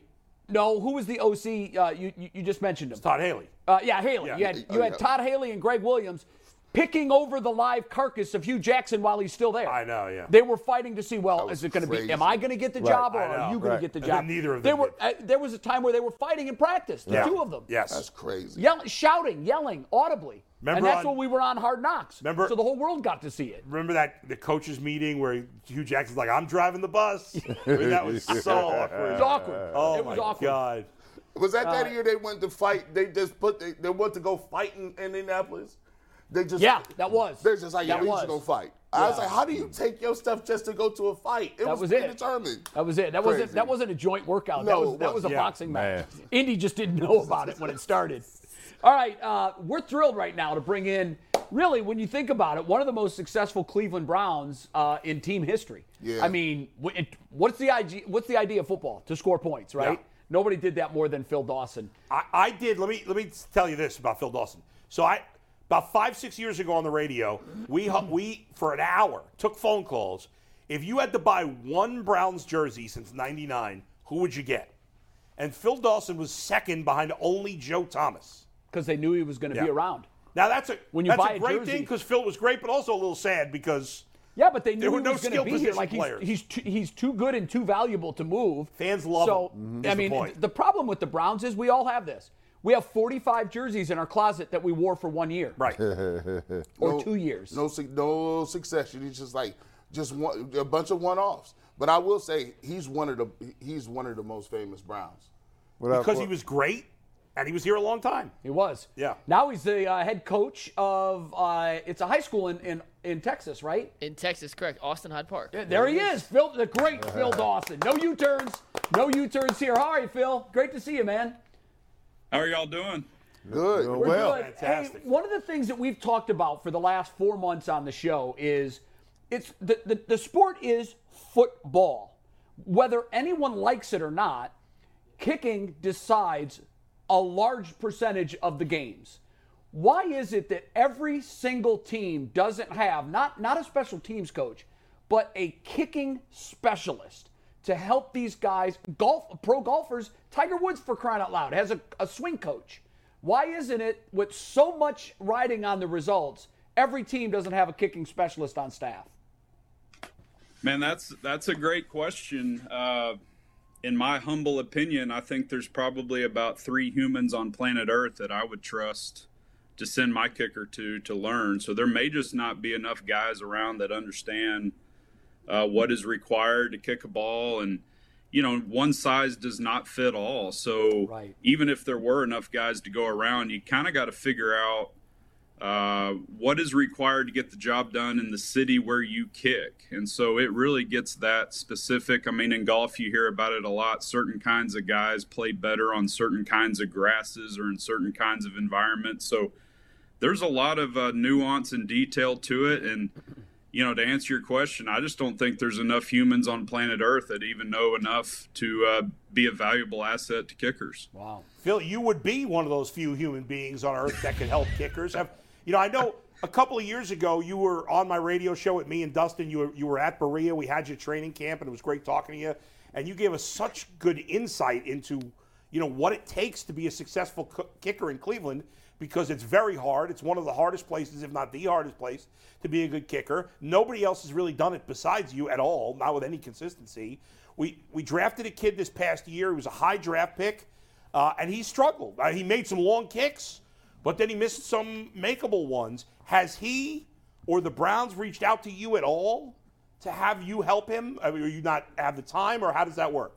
No, who was the OC? Uh, you, you you just mentioned him. Todd Haley. Uh, yeah, Haley. Yeah. You had Oh, you had yeah. Todd Haley and Gregg Williams picking over the live carcass of Hue Jackson while he's still there. I know, yeah. They were fighting to see, well, is it going to be? Am I going to get the Right. job, or I are you going Right. to get the job? then neither of They them were. Uh, there was a time where they were fighting in practice. The Yeah. two of them. Yes. That's crazy. Yelling, shouting, yelling audibly. Remember and that's on- when we were on Hard Knocks. Remember- so the whole world got to see it. Remember that the coaches meeting where Hue Jackson's like, "I'm driving the bus." I mean, that was so awkward. It was awkward. Oh it was my awkward. god! Was that Uh, that year they went to fight? They just put they, they went to go fight in Indianapolis. They just Yeah, that was. They're just like, yeah, That we was. just go fight. I was like, how do you take your stuff just to go to a fight? It That was, was it. predetermined. That was it. That wasn't that wasn't a joint workout. that No, was that was a. Yeah. boxing match. Man. Indy just didn't know about it when it started. All right, uh, we're thrilled right now to bring in. Really, when you think about it, one of the most successful Cleveland Browns uh, in team history. Yeah. I mean, what's the idea? What's the idea of football? To score points, right? Yeah. Nobody did that more than Phil Dawson. I, I did. Let me let me tell you this about Phil Dawson. So I about five six years ago on the radio, we we for an hour took phone calls. If you had to buy one Browns jersey since '99, who would you get? And Phil Dawson was second behind only Joe Thomas. Because they knew he was going to be around. Now that's a When you that's buy a a great jersey- thing because Phil was great, but also a little sad because Yeah, but they knew There were he no was going skill to be here. Like he's, players. he's too, he's too good and too valuable to move. Fans love so, him, mm-hmm. I is the mean, point. the problem with the Browns is we all have this. We have 45 jerseys in our closet that we wore for one year right. or No- two years. No, su- no succession. He's just like just one, a bunch of one-offs. But I will say he's one of the he's one of the most famous Browns. What I- because he was great and he was here a long time. He was. Yeah. Now he's the uh, head coach of uh, it's a high school in, in, in Texas, right? In Texas, correct. Austin Hyde Park. Yeah, There he is, Phil, the great Phil Dawson. No U-turns, no U-turns here. How are you, Phil? Great to see you, man. How are y'all doing? Good. We're well. good. Fantastic. Hey, one of the things that we've talked about for the last four months on the show is it's the, the, the sport is football. Whether anyone likes it or not, kicking decides a large percentage of the games. Why is it that every single team doesn't have not not a special teams coach, but a kicking specialist to help these guys golf pro golfers? Tiger Woods for crying out loud has a, a swing coach. Why isn't it with so much riding on the results, every team doesn't have a kicking specialist on staff? Man, that's that's a great question. Uh, in my humble opinion, I think there's probably about three humans on planet Earth that I would trust to send my kicker to to learn. So there may just not be enough guys around that understand uh, what is required to kick a ball, and you know, one size does not fit all. So Right. even if there were enough guys to go around, you kind of got to figure out uh, what is required to get the job done in the city where you kick. And so it really gets that specific. I mean, in golf, you hear about it a lot. Certain kinds of guys play better on certain kinds of grasses or in certain kinds of environments. So there's a lot of uh, nuance and detail to it. And, you know, to answer your question, I just don't think there's enough humans on planet Earth that even know enough to uh, be a valuable asset to kickers. Wow. Phil, you would be one of those few human beings on earth that could help kickers. Have, you know, I know a couple of years ago you were on my radio show with me and Dustin. You were you were at Berea. We had your training camp, and it was great talking to you. And you gave us such good insight into you know what it takes to be a successful co- kicker in Cleveland because it's very hard. It's one of the hardest places, if not the hardest place, to be a good kicker. Nobody else has really done it besides you at all, not with any consistency. We we drafted a kid this past year. He was a high draft pick. Uh, and he struggled. Uh, he made some long kicks, but then he missed some makeable ones. Has he or the Browns reached out to you at all to have you help him? I mean, are you not have the time, or how does that work?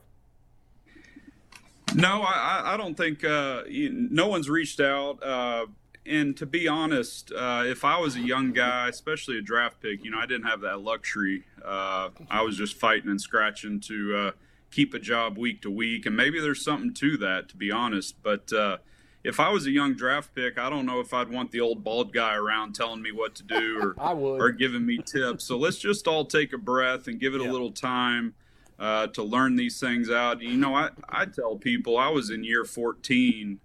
No, I, I- don't think uh, no one's reached out. Uh, and to be honest, uh, if I was a young guy, especially a draft pick, you know, I didn't have that luxury. Uh, I was just fighting and scratching to uh, keep a job week to week, and maybe there's something to that, to be honest. But uh, if I was a young draft pick, I don't know if I'd want the old bald guy around telling me what to do or or giving me tips. So let's just all take a breath and give it a little time uh, to learn these things out. You know, I, I tell people I was in year 14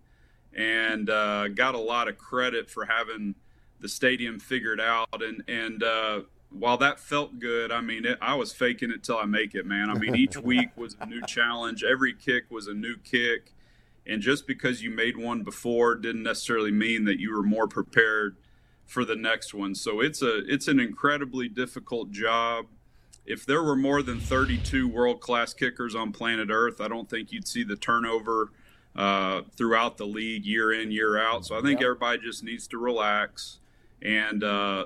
and uh, got a lot of credit for having the stadium figured out. And, and uh, while that felt good, I mean, it, I was faking it till I make it, man. I mean, each week was a new challenge. Every kick was a new kick. And just because you made one before didn't necessarily mean that you were more prepared for the next one. So it's a it's an incredibly difficult job. If there were more than 32 world-class kickers on planet Earth, I don't think you'd see the turnover uh, throughout the league year in year out. So I think yep. everybody just needs to relax and uh,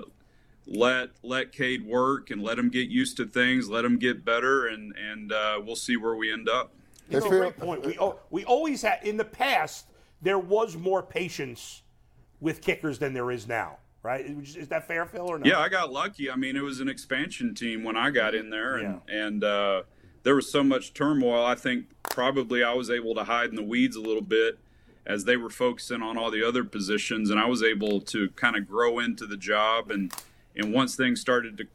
let let Cade work and let him get used to things, let him get better, and and uh, we'll see where we end up. That's a great point. We we always had in the past there was more patience with kickers than there is now, right? Is that fair, Phil, or no? Yeah, I got lucky. I mean, it was an expansion team when I got in there, and yeah. and uh, there was so much turmoil. I think probably I was able to hide in the weeds a little bit as they were focusing on all the other positions, and I was able to kind of grow into the job. And and once things started to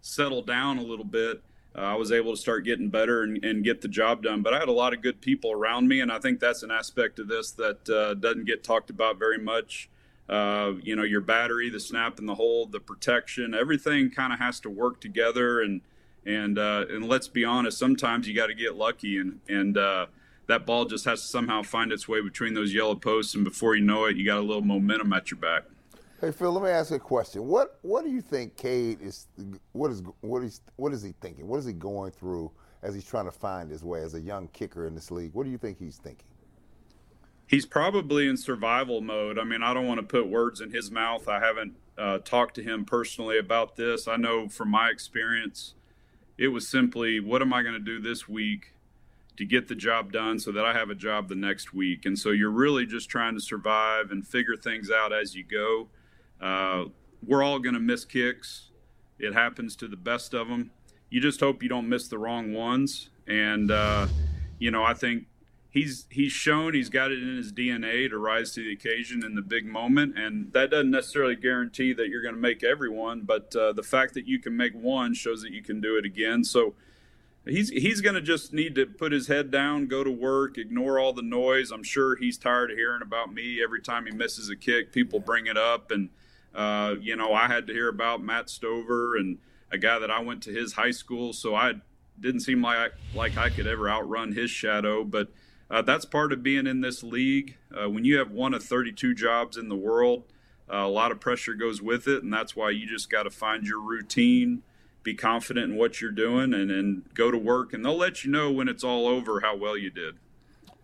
settle down a little bit, uh, I was able to start getting better and, and, get the job done. But I had a lot of good people around me, and I think that's an aspect of this that uh, doesn't get talked about very much. Uh, you know, your battery, the snap and the hold, the protection, everything kind of has to work together. And and uh, and let's be honest, sometimes you got to get lucky, and and uh, that ball just has to somehow find its way between those yellow posts, and before you know it, you got a little momentum at your back. Hey Phil, let me ask you a question. What what do you think Cade is? What is what is what is he thinking? What is he going through as he's trying to find his way as a young kicker in this league? What do you think he's thinking? He's probably in survival mode. I mean, I don't want to put words in his mouth. I haven't uh, talked to him personally about this. I know from my experience, it was simply, what am I going to do this week to get the job done so that I have a job the next week? And so you're really just trying to survive and figure things out as you go. Uh, we're all going to miss kicks. It happens to the best of them. You just hope you don't miss the wrong ones. And uh, you know, I think he's he's shown he's got it in his DNA to rise to the occasion in the big moment, and that doesn't necessarily guarantee that you're going to make everyone. But uh, the fact that you can make one shows that you can do it again. So he's he's going to just need to put his head down, go to work, ignore all the noise. I'm sure he's tired of hearing about me every time he misses a kick. People bring it up and uh, you know, I had to hear about Matt Stover and a guy that I went to his high school, so I didn't seem like like I could ever outrun his shadow. But uh, that's part of being in this league. Uh, when you have one of 32 jobs in the world, uh, a lot of pressure goes with it, and that's why you just got to find your routine, be confident in what you're doing, and, and go to work. And they'll let you know when it's all over how well you did.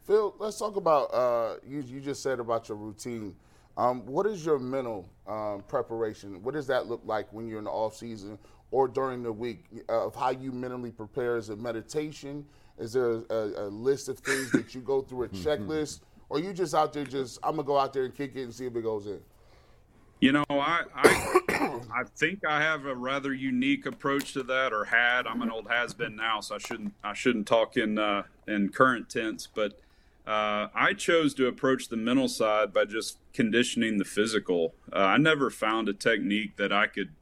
Phil, let's talk about uh, you. You just said about your routine. Um, what is your mental um, preparation? What does that look like when you're in the off season or during the week uh, of how you mentally prepare? Is it meditation? Is there a, a, a list of things that you go through a checklist, or you just out there just I'm gonna go out there and kick it and see if it goes in? You know, I I, I think I have a rather unique approach to that, or had. I'm an old has been now, so I shouldn't I shouldn't talk in uh, in current tense, but uh, I chose to approach the mental side by just conditioning the physical. Uh, I never found a technique that I could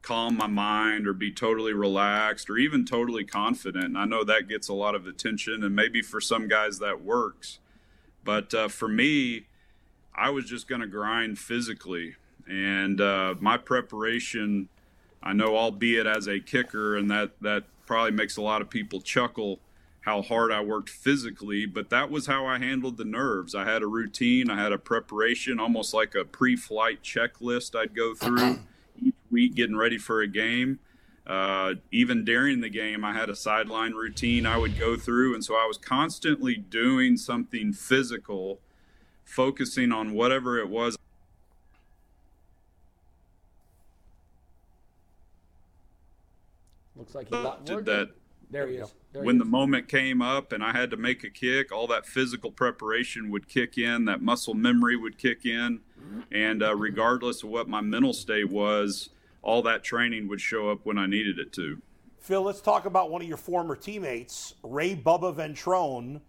calm my mind or be totally relaxed or even totally confident. And I know that gets a lot of attention, and maybe for some guys that works. But uh, for me, I was just going to grind physically. And uh, my preparation, I know, albeit as a kicker, and that, that probably makes a lot of people chuckle how hard I worked physically, but that was how I handled the nerves. I had a routine, I had a preparation, almost like a pre flight checklist I'd go through each week getting ready for a game. Uh, even during the game, I had a sideline routine I would go through. And so I was constantly doing something physical, focusing on whatever it was. Looks like he got that there he is. There when he the moment came up and I had to make a kick, all that physical preparation would kick in, that muscle memory would kick in, and uh, regardless of what my mental state was, all that training would show up when I needed it to. Phil, let's talk about one of your former teammates, Ray Bubba Ventrone,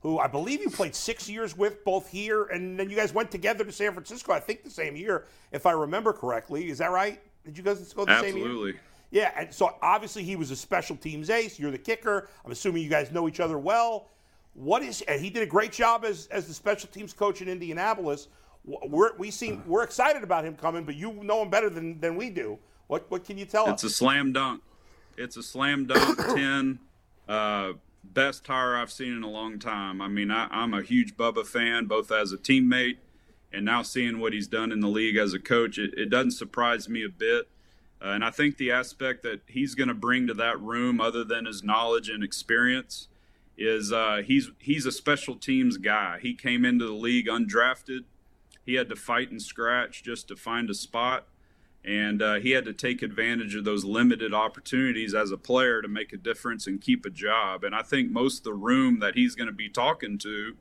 who I believe you played six years with, both here, and then you guys went together to San Francisco, I think the same year, if I remember correctly. Is that right? Did you guys go the Absolutely. same year? Absolutely. Yeah, and so obviously he was a special teams ace. You're the kicker. I'm assuming you guys know each other well. What is? And he did a great job as as the special teams coach in Indianapolis. We're we seem we're excited about him coming, but you know him better than than we do. What what can you tell It's us? It's a slam dunk. It's a slam dunk. Ten. Uh, best hire I've seen in a long time. I mean, I, I'm a huge Bubba fan, both as a teammate and now seeing what he's done in the league as a coach. It, it doesn't surprise me a bit. Uh, and I think the aspect that he's going to bring to that room, other than his knowledge and experience, is uh, he's he's a special teams guy. He came into the league undrafted. He had to fight and scratch just to find a spot, and uh, he had to take advantage of those limited opportunities as a player to make a difference and keep a job. And I think most of the room that he's going to be talking to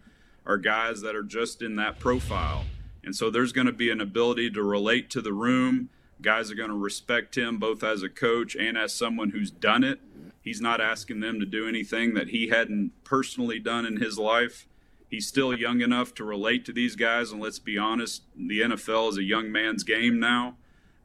are guys that are just in that profile. And so there's going to be an ability to relate to the room. Guys are going to respect him both as a coach and as someone who's done it. He's not asking them to do anything that he hadn't personally done in his life. He's still young enough to relate to these guys. And let's be honest, the NFL is a young man's game now.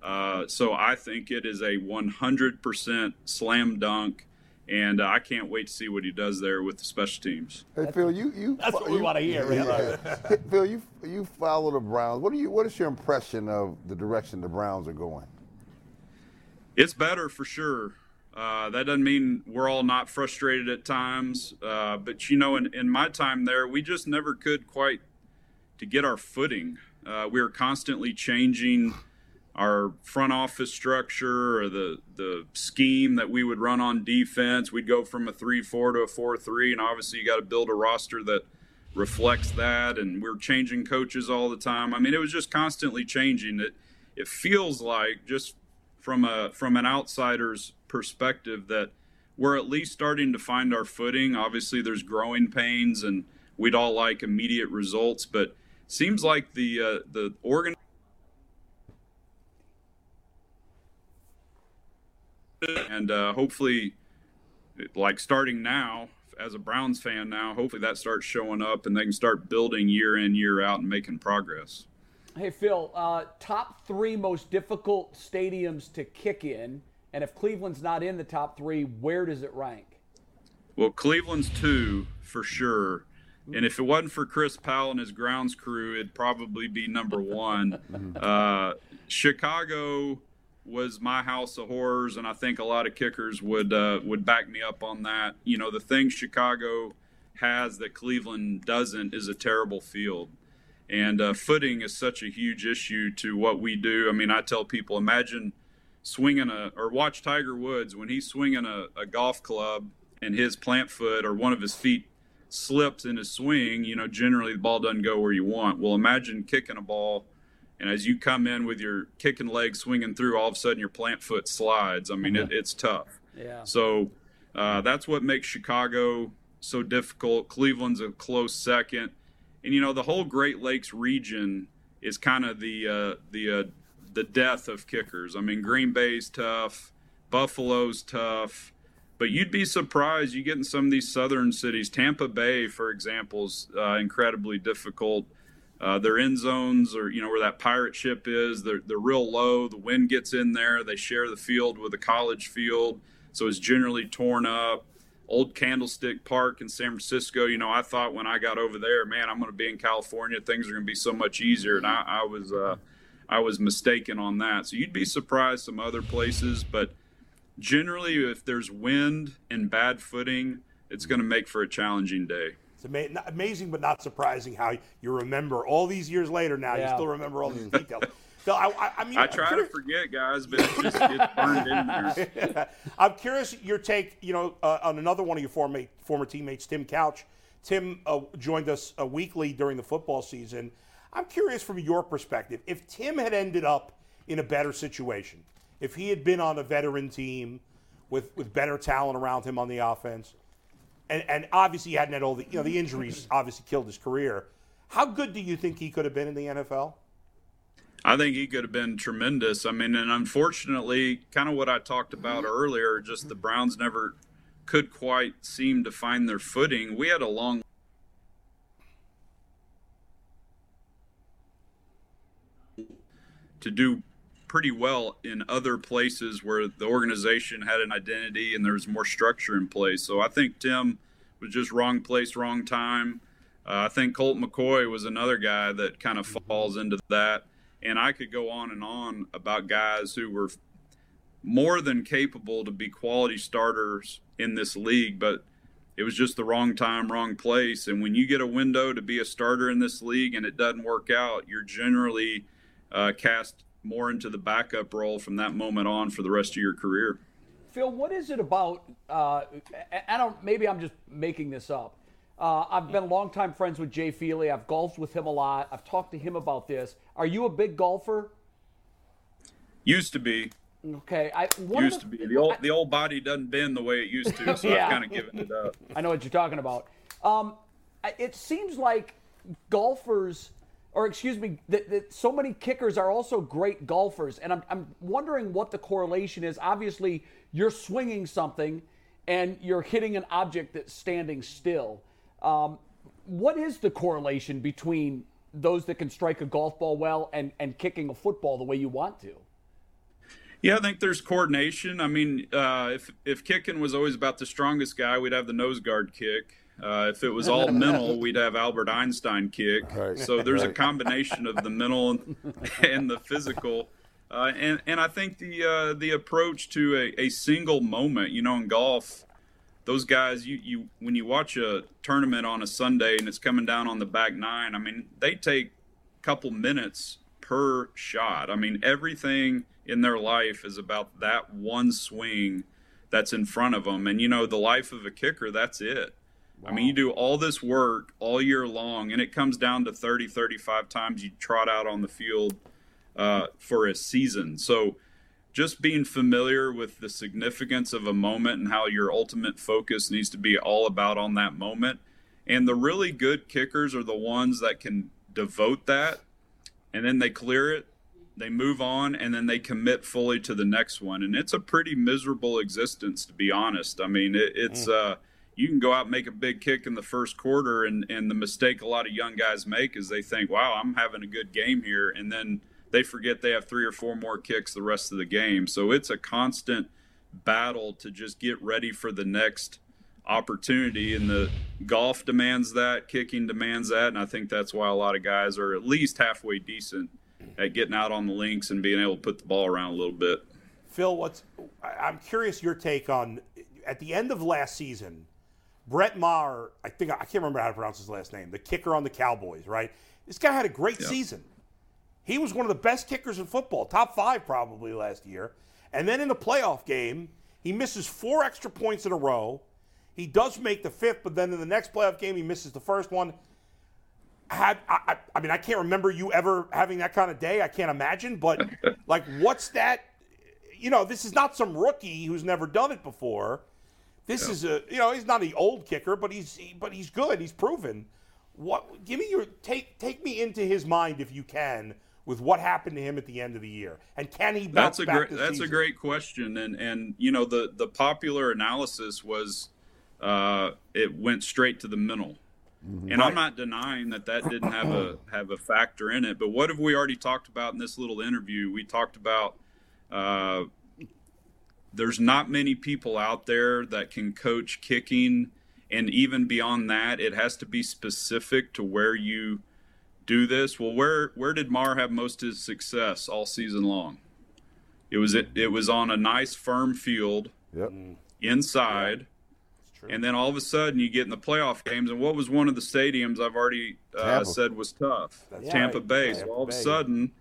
Uh, so I think it is a 100% slam dunk. And uh, I can't wait to see what he does there with the special teams. Hey Phil, you you That's what we you- want to hear. man. Phil, you you follow the Browns. What do you what is your impression of the direction the Browns are going? It's better for sure. Uh, that doesn't mean we're all not frustrated at times, uh, but you know, in, in my time there, we just never could quite to get our footing. Uh, we were constantly changing our front office structure or the the scheme that we would run on defense. We'd go from a three four to a four three, and obviously you got to build a roster that reflects that. And we're changing coaches all the time. I mean, it was just constantly changing. It it feels like just from a from an outsider's perspective that we're at least starting to find our footing. Obviously, there's growing pains, and we'd all like immediate results, but seems like the uh, the organ and uh, hopefully, like starting now as a Browns fan now, hopefully that starts showing up and they can start building year in year out and making progress. Hey, Phil, uh, top three most difficult stadiums to kick in. And if Cleveland's not in the top three, where does it rank? Well, Cleveland's two for sure. And if it wasn't for Chris Powell and his grounds crew, it'd probably be number one. uh, Chicago was my house of horrors, and I think a lot of kickers would uh, would back me up on that. You know, the thing Chicago has that Cleveland doesn't is a terrible field, and uh, footing is such a huge issue to what we do. I mean, I tell people, imagine swinging a or watch Tiger Woods when he's swinging a, a golf club and his plant foot or one of his feet slips in his swing, you know, generally the ball doesn't go where you want. Well, imagine kicking a ball, and as you come in with your kicking leg swinging through, all of a sudden your plant foot slides. I mean, it, it's tough. Yeah. So uh, that's what makes Chicago so difficult. Cleveland's a close second, and you know the whole Great Lakes region is kind of the uh, the uh, the death of kickers. I mean, Green Bay's tough, Buffalo's tough, but you'd be surprised. You get in some of these southern cities. Tampa Bay, for example, is uh, incredibly difficult. Uh, their end zones, or you know where that pirate ship is, they're they're real low. The wind gets in there. They share the field with a college field, so it's generally torn up. Old Candlestick Park in San Francisco. You know, I thought when I got over there, man, I'm going to be in California. Things are going to be so much easier, and I, I was uh, I was mistaken on that. So you'd be surprised some other places, but generally, if there's wind and bad footing, it's going to make for a challenging day. It's ama- not- amazing, but not surprising how you remember all these years later. Now you still remember all these details. Phil, I, I, I mean, I I'm try to forget, guys, but it's just it's burned in there. I'm curious your take, you know, uh, on another one of your former former teammates, Tim Couch. Tim uh, joined us uh, weekly during the football season. I'm curious from your perspective, if Tim had ended up in a better situation, if he had been on a veteran team with with better talent around him on the offense, and, and obviously he hadn't had all the you know the injuries obviously killed his career. How good do you think he could have been in the NFL? I think he could have been tremendous. I mean, and unfortunately, kind of what I talked about mm-hmm. earlier, just the Browns never could quite seem to find their footing. We had a long to do pretty well in other places where the organization had an identity and there was more structure in place. So I think Tim was just wrong place, wrong time. Uh, I think Colt McCoy was another guy that kind of falls into that. And I could go on and on about guys who were more than capable to be quality starters in this league, but it was just the wrong time, wrong place. And when you get a window to be a starter in this league and it doesn't work out, you're generally uh, cast more into the backup role from that moment on for the rest of your career. Phil, what is it about? Uh, I don't. Maybe I'm just making this up. Uh, I've been longtime friends with Jay Feely. I've golfed with him a lot. I've talked to him about this. Are you a big golfer? Used to be. Okay, I used the, to be the old I, the old body doesn't bend the way it used to, so yeah. I've kind of given it up. I know what you're talking about. Um, it seems like golfers, or excuse me, that, that, so many kickers are also great golfers, and I'm I'm wondering what the correlation is. Obviously, you're swinging something, and you're hitting an object that's standing still. Um, what is the correlation between those that can strike a golf ball well and, and kicking a football the way you want to? Yeah, I think there's coordination. I mean, uh, if if kicking was always about the strongest guy, we'd have the nose guard kick. Uh, if it was all mental, we'd have Albert Einstein kick. Right. So there's right. a combination of the mental and, and the physical. Uh, and and I think the uh, the approach to a, a single moment, you know, in golf, those guys, you you when you watch a tournament on a Sunday and it's coming down on the back nine, I mean, they take a couple minutes per shot. I mean, everything in their life is about that one swing that's in front of them. And you know, the life of a kicker, that's it. Wow. I mean, you do all this work all year long, and it comes down to 30, 35 times you trot out on the field uh, for a season. So, just being familiar with the significance of a moment and how your ultimate focus needs to be all about on that moment. And the really good kickers are the ones that can devote that and then they clear it they move on and then they commit fully to the next one and it's a pretty miserable existence to be honest i mean it, it's mm. uh you can go out and make a big kick in the first quarter and and the mistake a lot of young guys make is they think wow i'm having a good game here and then they forget they have three or four more kicks the rest of the game so it's a constant battle to just get ready for the next opportunity and the golf demands that kicking demands that and i think that's why a lot of guys are at least halfway decent at getting out on the links and being able to put the ball around a little bit. Phil, what's I'm curious your take on at the end of last season, Brett Maher, I think I can't remember how to pronounce his last name, the kicker on the Cowboys, right? This guy had a great season. He was one of the best kickers in football, top five probably last year. And then in the playoff game, he misses four extra points in a row. He does make the fifth, but then in the next playoff game, he misses the first one had I, I, mean I can't remember you ever having that kind of day. I can't imagine, but like what's that? You know, this is not some rookie who's never done it before. This yeah. is a you know he's not the old kicker, but he's but he's good. He's proven. What? Give me your take. Take me into his mind if you can with what happened to him at the end of the year, and can he bounce that's a great that's season? a great question, and and you know the the popular analysis was uh, it went straight to the mental Mm-hmm. And I'm not denying that that didn't have a have a factor in it. But what have we already talked about in this little interview? We talked about uh, there's not many people out there that can coach kicking, and even beyond that, it has to be specific to where you do this. Well, where where did Maher have most of his success all season long? It was it, it was on a nice firm field, yep. inside. And then all of a sudden, you get in the playoff games, and what was one of the stadiums I've already uh, said was tough? That's Tampa right. Bay. Tampa so all of a sudden,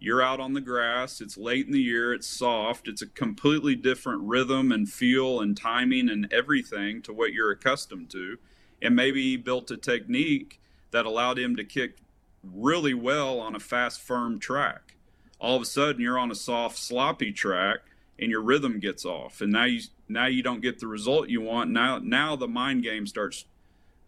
you're out on the grass. It's late in the year. It's soft. It's a completely different rhythm and feel and timing and everything to what you're accustomed to. And maybe he built a technique that allowed him to kick really well on a fast, firm track. All of a sudden, you're on a soft, sloppy track, and your rhythm gets off. And now you now you don't get the result you want. Now now the mind game starts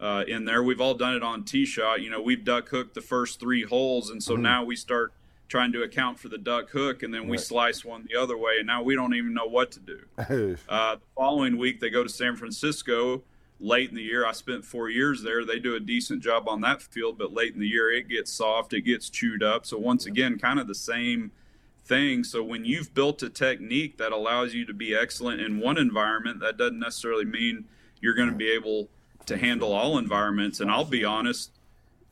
uh, in there. We've all done it on tee shot. You know, we've duck hooked the first three holes, and so mm-hmm. now we start trying to account for the duck hook, and then we right. slice one the other way, and now we don't even know what to do. uh, the following week, they go to San Francisco. Late in the year, I spent four years there. They do a decent job on that field, but late in the year, it gets soft, it gets chewed up. So once again, kind of the same thing. So when you've built a technique that allows you to be excellent in one environment, that doesn't necessarily mean you're going to be able to handle all environments. And I'll be honest,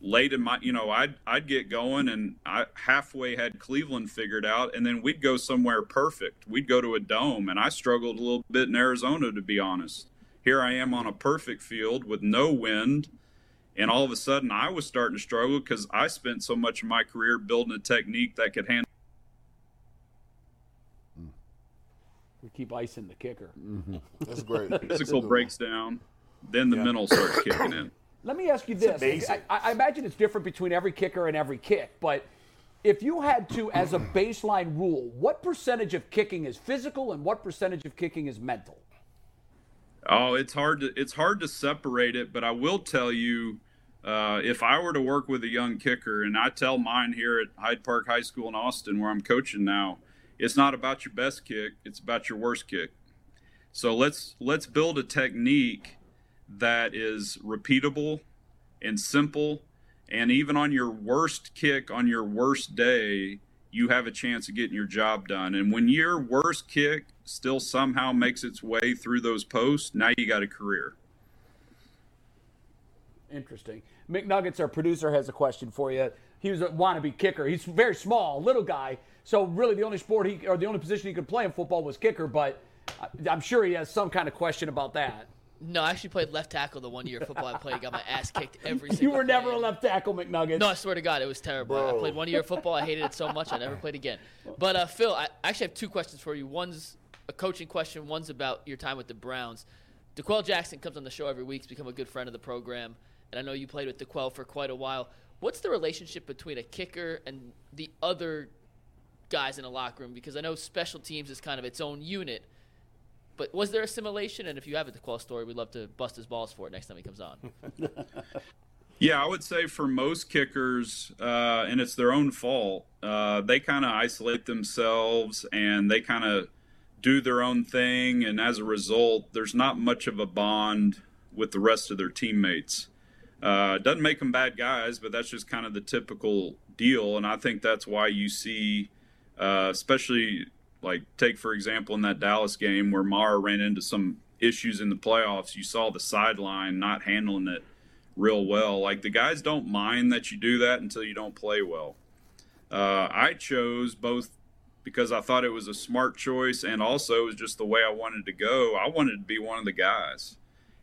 late in my, you know, I'd I'd get going and I halfway had Cleveland figured out, and then we'd go somewhere perfect. We'd go to a dome, and I struggled a little bit in Arizona to be honest. Here I am on a perfect field with no wind, and all of a sudden I was starting to struggle because I spent so much of my career building a technique that could handle. We keep icing the kicker. Mm-hmm. That's great. Physical breaks down, then the mental starts kicking in. Let me ask you this. amazing. I, I imagine it's different between every kicker and every kick, but if you had to, as a baseline rule, what percentage of kicking is physical and what percentage of kicking is mental? Oh, it's hard to it's hard to separate it, but I will tell you, uh, if I were to work with a young kicker, and I tell mine here at Hyde Park High School in Austin, where I'm coaching now, it's not about your best kick; it's about your worst kick. So let's let's build a technique that is repeatable and simple, and even on your worst kick on your worst day, you have a chance of getting your job done. And when your worst kick still somehow makes its way through those posts, now you got a career. Interesting. McNuggets, our producer, has a question for you. He was a wannabe kicker. He's very small, little guy. So really, the only sport he or the only position he could play in football was kicker. But I'm sure he has some kind of question about that. No, I actually played left tackle the one year of football I played. Got my ass kicked every single. You were never play. a left tackle, McNuggets. No, I swear to God, it was terrible. I played one year of football. I hated it so much. I never played again. But uh, Phil, I actually have two questions for you. One's a coaching question. One's about your time with the Browns. D'Qwell Jackson comes on the show every week. He's become a good friend of the program, and I know you played with D'Qwell for quite a while. What's the relationship between a kicker and the other guys in a locker room? Because I know special teams is kind of its own unit. But was there assimilation? And if you have a D'Qwell story, we'd love to bust his balls for it next time he comes on. Yeah, I would say for most kickers, uh, and it's their own fault, uh, they kind of isolate themselves and they kind of do their own thing. And as a result, there's not much of a bond with the rest of their teammates. Uh, doesn't make them bad guys, but that's just kind of the typical deal. And I think that's why you see, uh, especially like take for example in that Dallas game where Maher ran into some issues in the playoffs, you saw the sideline not handling it real well. Like the guys don't mind that you do that until you don't play well. Uh, I chose both because I thought it was a smart choice and also it was just the way I wanted to go. I wanted to be one of the guys.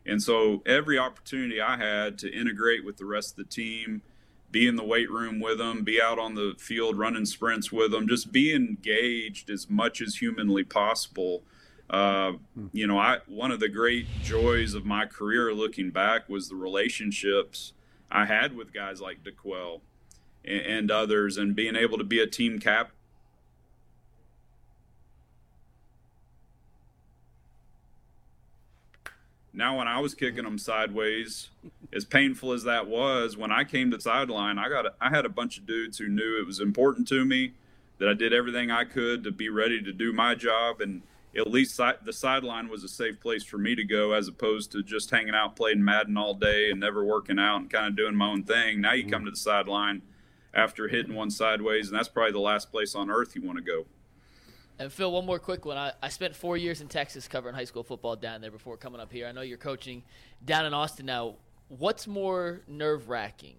And so every opportunity I had to integrate with the rest of the team, be in the weight room with them, be out on the field running sprints with them, just be engaged as much as humanly possible. Uh, you know, I one of the great joys of my career looking back was the relationships I had with guys like D'Qwell and, and others, and being able to be a team cap. Now, when I was kicking them sideways, as painful as that was, when I came to the sideline, I got a, I had a bunch of dudes who knew it was important to me that I did everything I could to be ready to do my job, and at least si- the sideline was a safe place for me to go, as opposed to just hanging out playing Madden all day and never working out and kind of doing my own thing. Now you mm-hmm. come to the sideline after hitting one sideways, and that's probably the last place on earth you want to go. And Phil, one more quick one. I, I spent four years in Texas covering high school football down there before coming up here. I know you're coaching down in Austin now. What's more nerve wracking?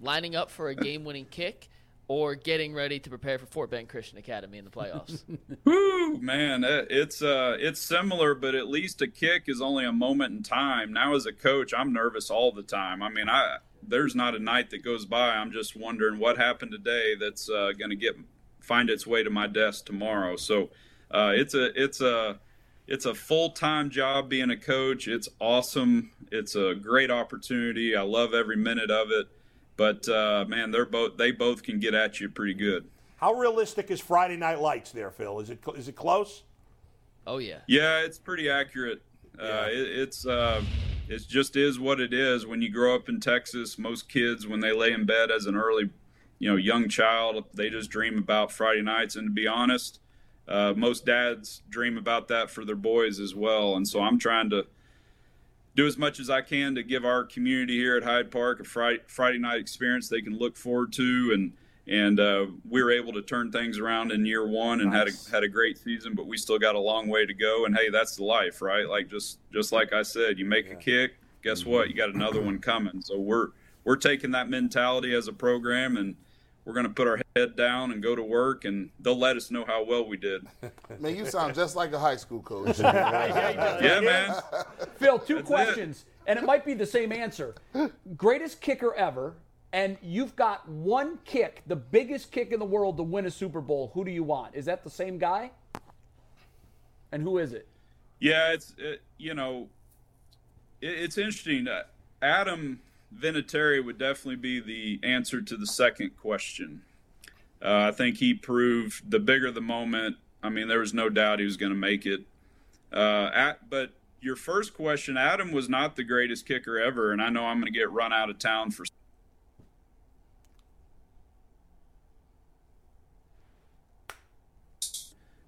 Lining up for a game winning kick or getting ready to prepare for Fort Bend Christian Academy in the playoffs? Woo, man, it's uh, it's similar, but at least a kick is only a moment in time. Now, as a coach, I'm nervous all the time. I mean, I there's not a night that goes by I'm just wondering what happened today that's uh, going to get find its way to my desk tomorrow. So uh, it's a it's a it's a full time job being a coach. It's awesome. It's a great opportunity. I love every minute of it. But uh, man, they're both they both can get at you pretty good. How realistic is Friday Night Lights there, Phil? Is it cl- is it close? oh, yeah. Yeah, it's pretty accurate. Uh, it, it's uh, it just is what it is. When you grow up in Texas, most kids when they lay in bed as an early, you know, young child, they just dream about Friday nights. And to be honest, uh, most dads dream about that for their boys as well. And so I'm trying to do as much as I can to give our community here at Hyde Park a Friday, Friday night experience they can look forward to. And and uh, we were able to turn things around in year one and had a, had a great season, but we still got a long way to go. And hey, that's the life, right? Like just just like I said, you make a kick, guess what? You got another one coming. So we're we're taking that mentality as a program and we're going to put our head down and go to work, and they'll let us know how well we did. Man, you sound just like a high school coach. yeah, man. Phil, two That's questions, it. and it might be the same answer. Greatest kicker ever, and you've got one kick, the biggest kick in the world to win a Super Bowl. Who do you want? Is that the same guy? And who is it? Yeah, it's it, you know, it, it's interesting. Uh, Adam Vinatieri would definitely be the answer to the second question. Uh, I think he proved the bigger the moment. I mean, there was no doubt he was going to make it. Uh, at, but your first question, Adam was not the greatest kicker ever, and I know I'm going to get run out of town for.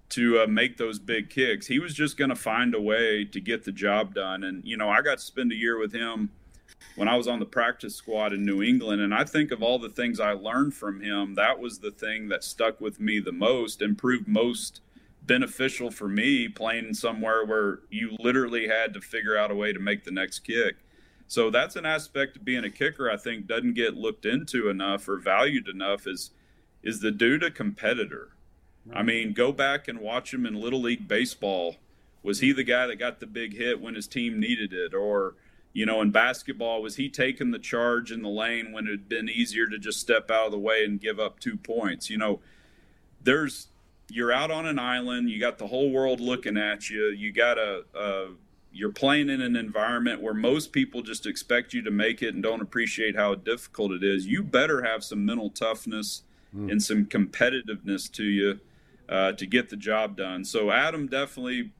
To uh, make those big kicks, he was just going to find a way to get the job done. And you know, I got to spend a year with him when I was on the practice squad in New England. And I think of all the things I learned from him, that was the thing that stuck with me the most and proved most beneficial for me playing somewhere where you literally had to figure out a way to make the next kick. So that's an aspect of being a kicker I think doesn't get looked into enough or valued enough is is the dude a competitor. Right. I mean, go back and watch him in little league baseball. Was he the guy that got the big hit when his team needed it or you know, in basketball, was he taking the charge in the lane when it had been easier to just step out of the way and give up two points? You know, there's you're out on an island, you got the whole world looking at you, you got a, a you're playing in an environment where most people just expect you to make it and don't appreciate how difficult it is. You better have some mental toughness mm. and some competitiveness to you uh, to get the job done. So Adam definitely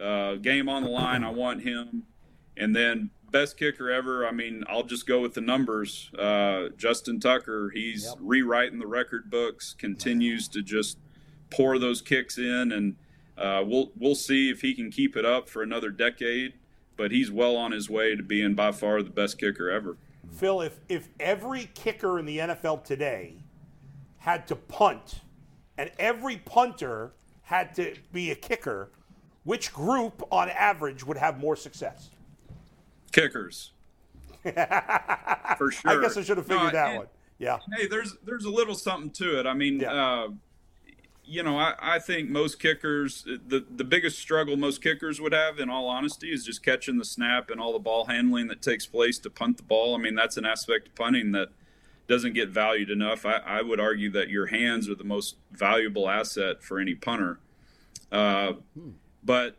uh, game on the line. I want him, and then best kicker ever. I mean, I'll just go with the numbers. Uh, Justin Tucker, he's yep. rewriting the record books, continues to just pour those kicks in, and uh, we'll we'll see if he can keep it up for another decade. But he's well on his way to being by far the best kicker ever. Phil, if if every kicker in the NFL today had to punt, and every punter had to be a kicker, which group on average would have more success? Kickers. For sure. I guess I should have figured no, that and, one. Yeah. Hey, there's there's a little something to it. I mean, yeah. uh, you know, I, I think most kickers, the, the biggest struggle most kickers would have, in all honesty, is just catching the snap and all the ball handling that takes place to punt the ball. I mean, that's an aspect of punting that doesn't get valued enough. I, I would argue that your hands are the most valuable asset for any punter. Uh, hmm. But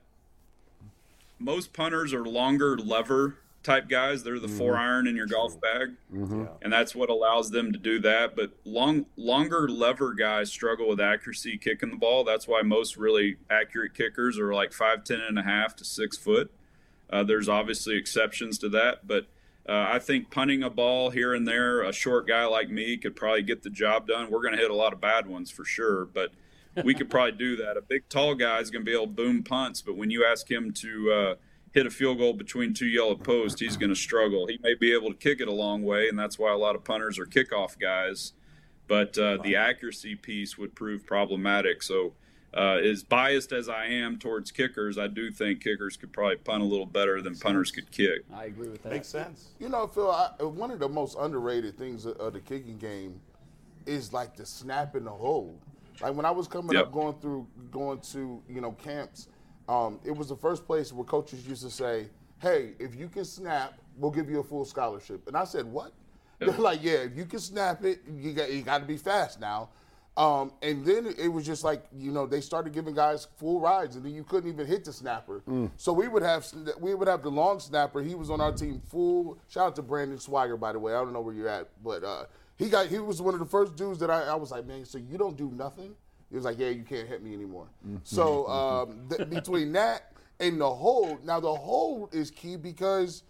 most punters are longer lever type guys. They're the mm-hmm. four iron in your golf bag, mm-hmm. and that's what allows them to do that. But long, longer lever guys struggle with accuracy kicking the ball. That's why most really accurate kickers are like five, ten and a half to six foot. Uh, there's obviously exceptions to that, but uh, I think punting a ball here and there, a short guy like me could probably get the job done. We're going to hit a lot of bad ones for sure, but we could probably do that. A big, tall guy is going to be able to boom punts, but when you ask him to uh, hit a field goal between two yellow posts, he's going to struggle. He may be able to kick it a long way, and that's why a lot of punters are kickoff guys. But uh, the accuracy piece would prove problematic. So, uh, as biased as I am towards kickers, I do think kickers could probably punt a little better than punters could kick. I agree with that. Makes sense. You know, Phil, I, one of the most underrated things of the kicking game is like the snap and the hold. Like when I was coming yep. up, going through, going to you know camps, um, it was the first place where coaches used to say, "Hey, if you can snap, we'll give you a full scholarship." And I said, "What?" They're like, "Yeah, if you can snap it, you got you got to be fast now." Um, and then it was just like you know they started giving guys full rides, and then you couldn't even hit the snapper. Mm. So we would have we would have the long snapper. He was on our team full. Shout out to Brandon Swagger, by the way. I don't know where you're at, but uh, he got he was one of the first dudes that I, I was like, man, so you don't do nothing. He was like, yeah, you can't hit me anymore. Mm-hmm. So um, th- between that and the hold, now the hold is key because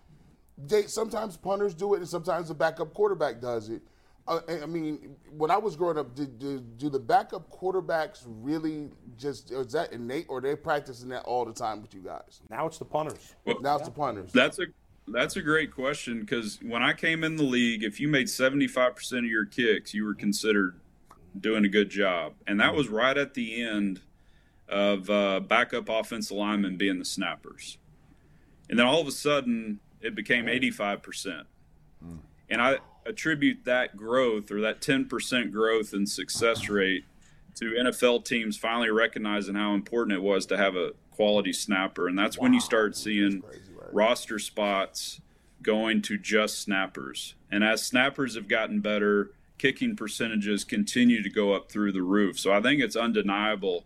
they sometimes punters do it and sometimes the backup quarterback does it. Uh, I mean, when I was growing up, did, did, do the backup quarterbacks really just is that innate, or they practicing that all the time with you guys? Now it's the punters. Well, now it's the punters. That's a that's a great question because when I came in the league, if you made seventy five percent of your kicks, you were considered doing a good job. And that was right at the end of uh, backup offensive linemen being the snappers. And then all of a sudden, it became 85%. And I, attribute that growth or that 10% growth in success rate to NFL teams finally recognizing how important it was to have a quality snapper. And that's when you start seeing roster spots going to just snappers. And as snappers have gotten better, kicking percentages continue to go up through the roof. So I think it's undeniable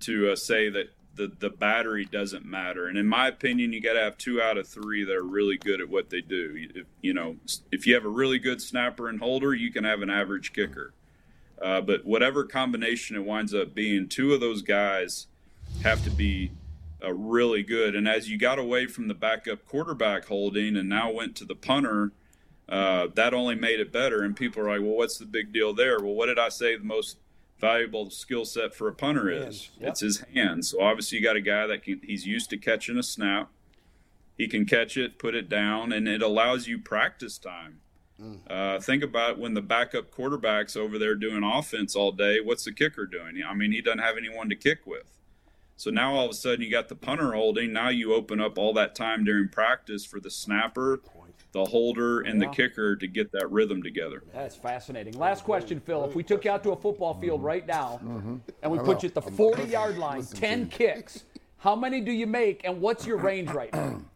to uh, say that the, the battery doesn't matter. And in my opinion, you got to have two out of three that are really good at what they do. If, you know, if you have a really good snapper and holder, you can have an average kicker. Uh, but whatever combination it winds up being, two of those guys have to be uh, really good. And as you got away from the backup quarterback holding and now went to the punter, uh, that only made it better. And people are like, well, what's the big deal there? Well, what did I say the most valuable skill set for a punter is? Yep. It's his hands. So obviously, you got a guy that can, he's used to catching a snap. He can catch it, put it down, and it allows you practice time. Uh, think about when the backup quarterback's over there doing offense all day. What's the kicker doing? I mean, he doesn't have anyone to kick with. So now all of a sudden you got the punter holding. Now you open up all that time during practice for the snapper, the holder, and the kicker to get that rhythm together. That's fascinating. Last question, Phil. If we took you out to a football field right now and we put you at the 40 yard line, 10 kicks, how many do you make and what's your range right now?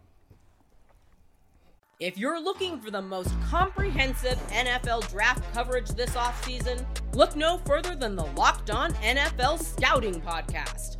If you're looking for the most comprehensive NFL draft coverage this offseason, look no further than the Locked On NFL Scouting Podcast.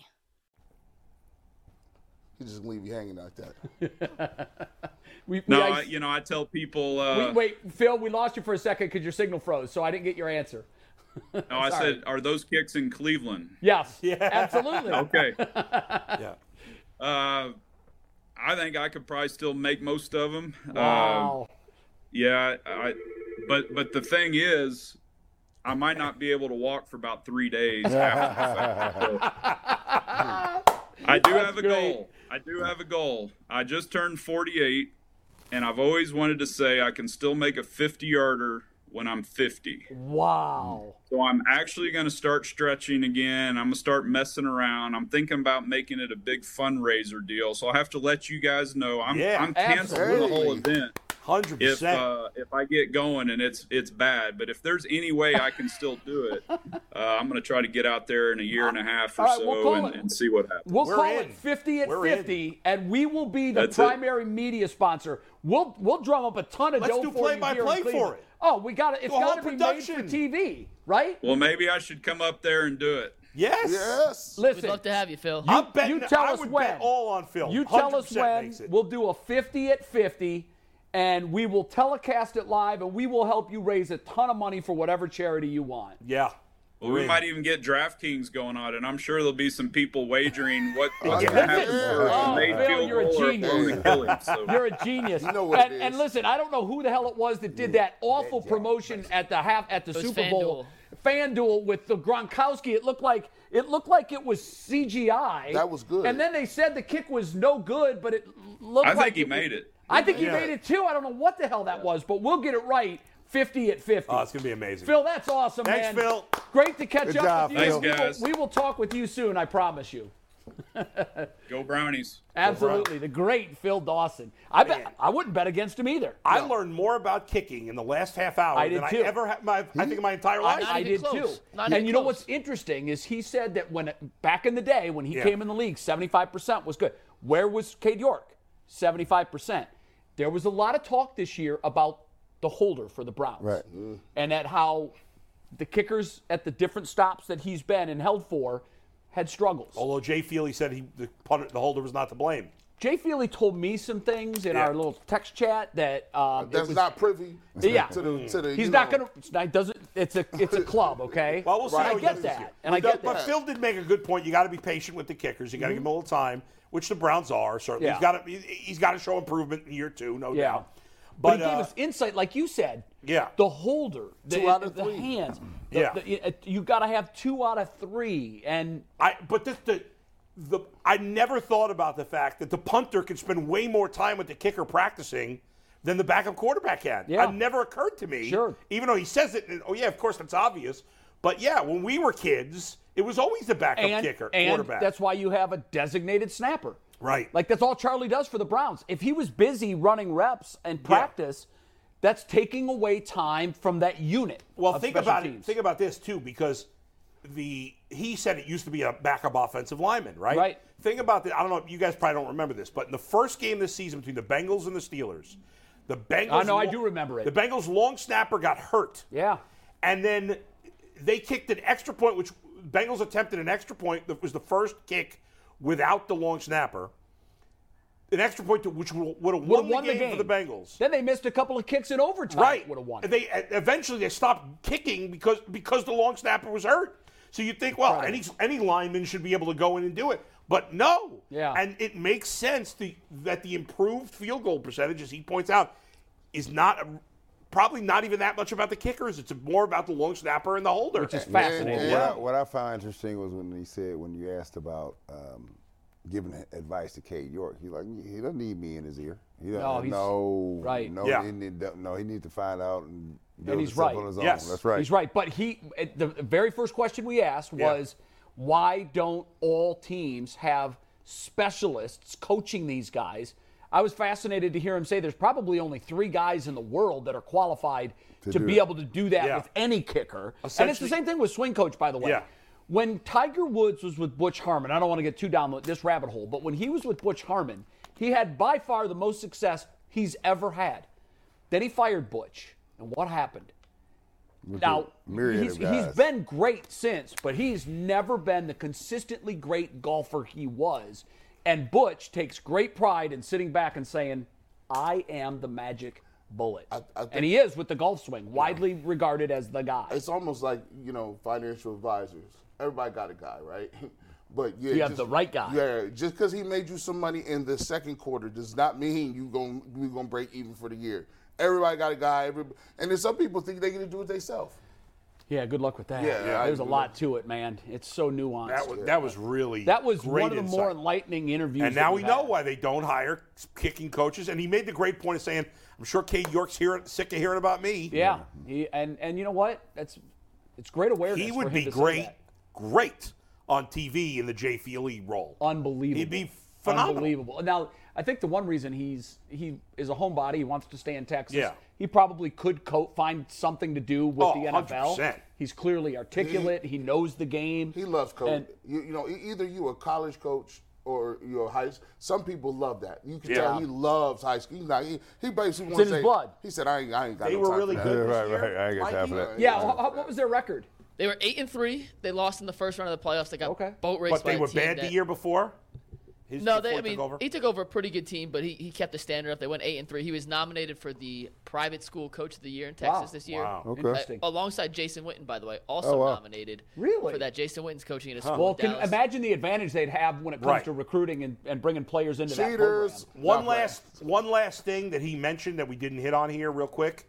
He just leave you hanging like that. We, we, No, I- I, you know, I tell people. we- Uh, wait, Phil, we lost you for a second because your signal froze, so I didn't get your answer. no, I said, are those kicks in Cleveland? Yes, yeah. absolutely. Okay. Yeah. Uh, I think I could probably still make most of them. Wow. Yeah, I, but but the thing is, I might not be able to walk for about three days. after the fact. So, I do have a great. goal. I do have a goal. I just turned 48, and I've always wanted to say I can still make a 50 yarder when I'm 50. wow. So I'm actually going to start stretching again. I'm going to start messing around. I'm thinking about making it a big fundraiser deal. So I'll have to let you guys know I'm Yeah, I'm canceling the whole absolutely. event Hundred if uh, if I get going and it's it's bad. But if there's any way I can still do it, uh, I'm going to try to get out there in a year and a half or All right, we'll so and, it- and see what happens. We'll We're call in. it 50 at We're in. 50, and we will be the That's it. primary media sponsor. We'll we'll drum up a ton of Let's dough do for you here in play-by-play for it. Oh, we got it. It's got to be made for production. TV, right? Well, maybe I should come up there and do it. yes. Yes. Listen, We'd love to have you, Phil. You- I'm betting, you tell I us would when. bet all on film. You tell us when. We'll do a 50 at 50, and we will telecast it live, and we will help you raise a ton of money for whatever charity you want. yeah. Well, We're we in. might even get DraftKings going on, and I'm sure there'll be some people wagering what, what's going to happen first, Oh, a made Phil, field you're a goal or a genius. blown Achilles. So. You're a genius. You know what and, it and listen, I don't know who the hell it was that did mm. that awful promotion at the half at the was Super Bowl. FanDuel with the Gronkowski. It looked like it looked like it was CGI. That was good. And then they said the kick was no good, but it looked I like think he was- made it. I think he made it too. I don't know what the hell that was, but we'll get it right. 50 at 50. Oh, it's gonna be amazing. Phil, that's awesome, Thanks, man. Phil. Great to catch Good up job, with you. Phil. We will- Thanks, guys. we will talk with you soon, I promise you. Go Brownies. Absolutely. The great Phil Dawson. I bet I wouldn't bet against him either. I learned more about kicking in the last half hour I did than too. I ever have. My, I hmm? think in my entire life. Not I did close. too. Not and even you know what's interesting is he said that when back in the day when he Yeah. came in the league, 75% was good. Where was Cade York? 75%. There was a lot of talk this year about the holder for the Browns. Right. And at how the kickers at the different stops that he's been and held for had struggles. Although Jay Feely said he the punter, the holder was not to blame. Jay Feely told me some things in Yeah. our little text chat that um, That's was- not privy. Yeah. To the, to the, He's not know, gonna. It's doesn't. It's a. It's a club. Okay. Well, we'll see And how I get that. year. And I But- get But that. Phil did make a good point. You got to be patient with the kickers. You got to give them a little time, which the Browns are. Certainly, Yeah. he's got to. He's got to show improvement in year two, no Yeah. doubt. But, But, he gave uh, us insight, like you said. Yeah. The holder, the, Two out of the three. hands. the- Yeah. the- it- you got to have two out of three, and I but this the the I never thought about the fact that the punter can spend way more time with the kicker practicing than the backup quarterback can. Yeah. It never occurred to me. Sure. Even though he says it, and, oh yeah, of course that's obvious. But yeah, when we were kids, it was always the backup and, kicker, and quarterback. that's why you have a designated snapper. Right. Like that's all Charlie does for the Browns. If he was busy running reps and practice, that's taking away time from that unit. Well, think about teams. it. Think about this too, because the he said it used to be a backup offensive lineman, right? Right. Think about that. I don't know. You guys probably don't remember this, but in the first game this season between the Bengals and the Steelers, the Bengals. I know, I do remember it. The Bengals long snapper got hurt. Yeah. And then they kicked an extra point, which Bengals attempted an extra point that was the first kick without the long snapper. An extra point to, which would have won, won the, game for the Bengals. Then they missed a couple of kicks in overtime. Right. Would have won. And They eventually they stopped kicking because because the long snapper was hurt. So you think, well, Right. any any lineman should be able to go in and do it, but no. Yeah. And it makes sense to, that the improved field goal percentage, as he points out, is not probably not even that much about the kickers. It's more about the long snapper and the holder. Which is fascinating. and Yeah. What, I, what I found interesting was when he said, when you asked about um, giving advice to Cade York, he like he doesn't need me in his ear. He doesn't, he's- no, right. No, Yeah. he need, no, he needs to find out and build he's right. on his own. Yes. That's right. He's right. But he, the very first question we asked Yeah. was, why don't all teams have specialists coaching these guys? I was fascinated to hear him say there's probably only three guys in the world that are qualified to, do be that. able to do that Yeah. with any kicker. And it's the same thing with swing coach, by the way. Yeah. When Tiger Woods was with Butch Harmon, I don't want to get too down this rabbit hole, but when he was with Butch Harmon, he had by far the most success he's ever had. Then he fired Butch. And what happened? With Now, he's, he's been great since, but he's never been the consistently great golfer he was. And Butch takes great pride in sitting back and saying, I am the magic bullet. I- I and he is with the golf swing, widely regarded as the guy. It's almost like you know financial advisors. Everybody got a guy, right? But yeah, You have just- the right guy. Yeah, just because he made you some money in the second quarter does not mean you going you gonna break even for the year. Everybody got a guy, every, and then some people think they get to do it themselves. Yeah, good luck with that. Yeah, yeah, There's a lot to it, man. It's so nuanced. that was that was really That was great one of the insight. more enlightening interviews. And now we've know had. why they don't hire kicking coaches. And he made the great point of saying, "I'm sure Cade York's hearing, sick of hearing about me." Yeah, he, and and you know what? That's it's great awareness. he for would him be to great, great on TV in the Jay Feely role. unbelievable. He'd be phenomenal. Unbelievable. Now, I think the one reason he's he is a homebody, he wants to stay in Texas. Yeah. He probably could co- find something to do with Oh, the NFL. 100%. He's clearly articulate. He knows the game. He loves coaching. You, you know, e- either you a college coach or you're a high. Some people love that. You can Yeah. tell he loves high school. He's not, he, he basically It's wants in to his say, blood. He said, "I ain't, I ain't got They no were time really good. that." right, year. right. I guess Like, half he- that. yeah. how- how- what was their record? They were eight and three. They lost in the first round of the playoffs. They got Okay. boat raced But they were bad the year before. His No, they, I mean, took over? he took over a pretty good team, but he, he kept the standard up. They went eight and three. He was nominated for the private school coach of the year in Texas Wow. this year. Wow. Okay. Interesting. Uh, alongside Jason Witten, by the way, also Oh, wow. nominated Really? for that. Jason Witten's coaching at a school. well, can Dallas. imagine the advantage they'd have when it comes Right. to recruiting and, and bringing players into that program. One Not last one last thing that he mentioned that we didn't hit on here real quick.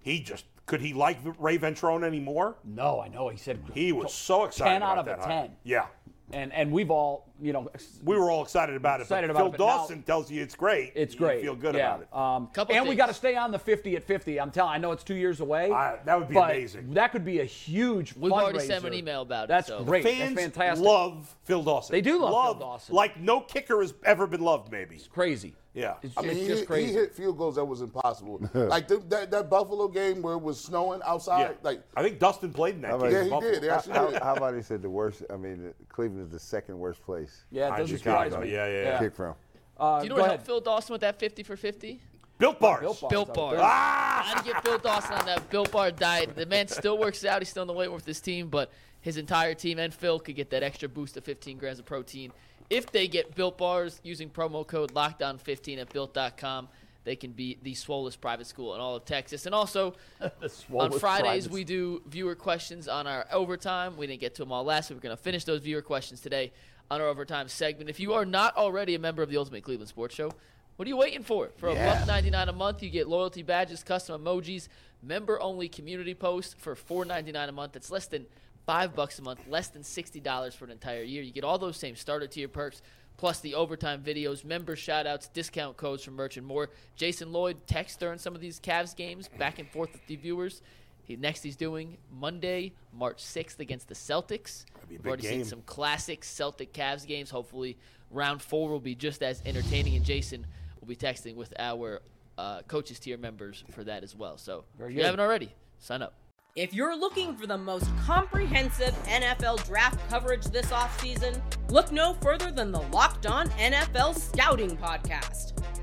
He just could he like Ray Ventrone anymore? No, I know. He said He was so excited. 10 out about of that a hire. 10. Yeah, and and we've all you know we were all excited about it. Excited about Phil it, but now- Dawson tells you it's great. It's You great. feel good yeah. about it. Um, Couple and we got to stay on the 50 at 50. I'm telling. I know it's two years away. I- that would be amazing. That could be a huge. We've already sent an email about it, That's so- great. Fans That's fantastic. love Phil Dawson. They do love Phil Dawson. Like no kicker has ever been loved. Maybe. It's crazy. Yeah. It's, I mean, it's he, just he crazy. hit field goals that was impossible. like the, that, that Buffalo game where it was snowing outside. Yeah. Like I think Dustin played in that How game. about- yeah, he Buffalo. did. They actually How, how about he said the worst? I mean, Cleveland is the second worst place. Yeah, it doesn't Chicago. surprise me. Yeah, yeah, yeah. Kick from. Uh, Do you know what helped Phil Dawson with that 50 for 50? Built bars. Built bars. Built out bars. there. Ah! Gotta get Bill Dawson on that Built Bar diet. The man still works out. He's still in the weight room with his team, but his entire team and Phil could get that extra boost of 15 grams of protein if they get Built Bars using promo code Lockdown15 at Built.com. They can be the swollest private school in all of Texas. And also, on Fridays, privates. we do viewer questions on our overtime. We didn't get to them all last week. We're going to finish those viewer questions today on our overtime segment. If you are not already a member of the Ultimate Cleveland Sports Show, What are you waiting for? For a Yeah. buck ninety nine a month, you get loyalty badges, custom emojis, member only community posts for four ninety nine a month. That's less than five bucks a month, less than sixty dollars for an entire year. You get all those same starter tier perks, plus the overtime videos, member shoutouts, discount codes from merch and more. Jason Lloyd texts during some of these Cavs games, back and forth with the viewers. He, next, he's doing Monday, March 6th against the Celtics. be a We've big already game. seen some classic Celtic Cavs games. Hopefully, round four will be just as entertaining. And Jason will be texting with our uh, coaches tier members for that as well. So Very if you good. haven't already, sign up. If you're looking for the most comprehensive NFL draft coverage this offseason, look no further than the Locked On NFL Scouting Podcast.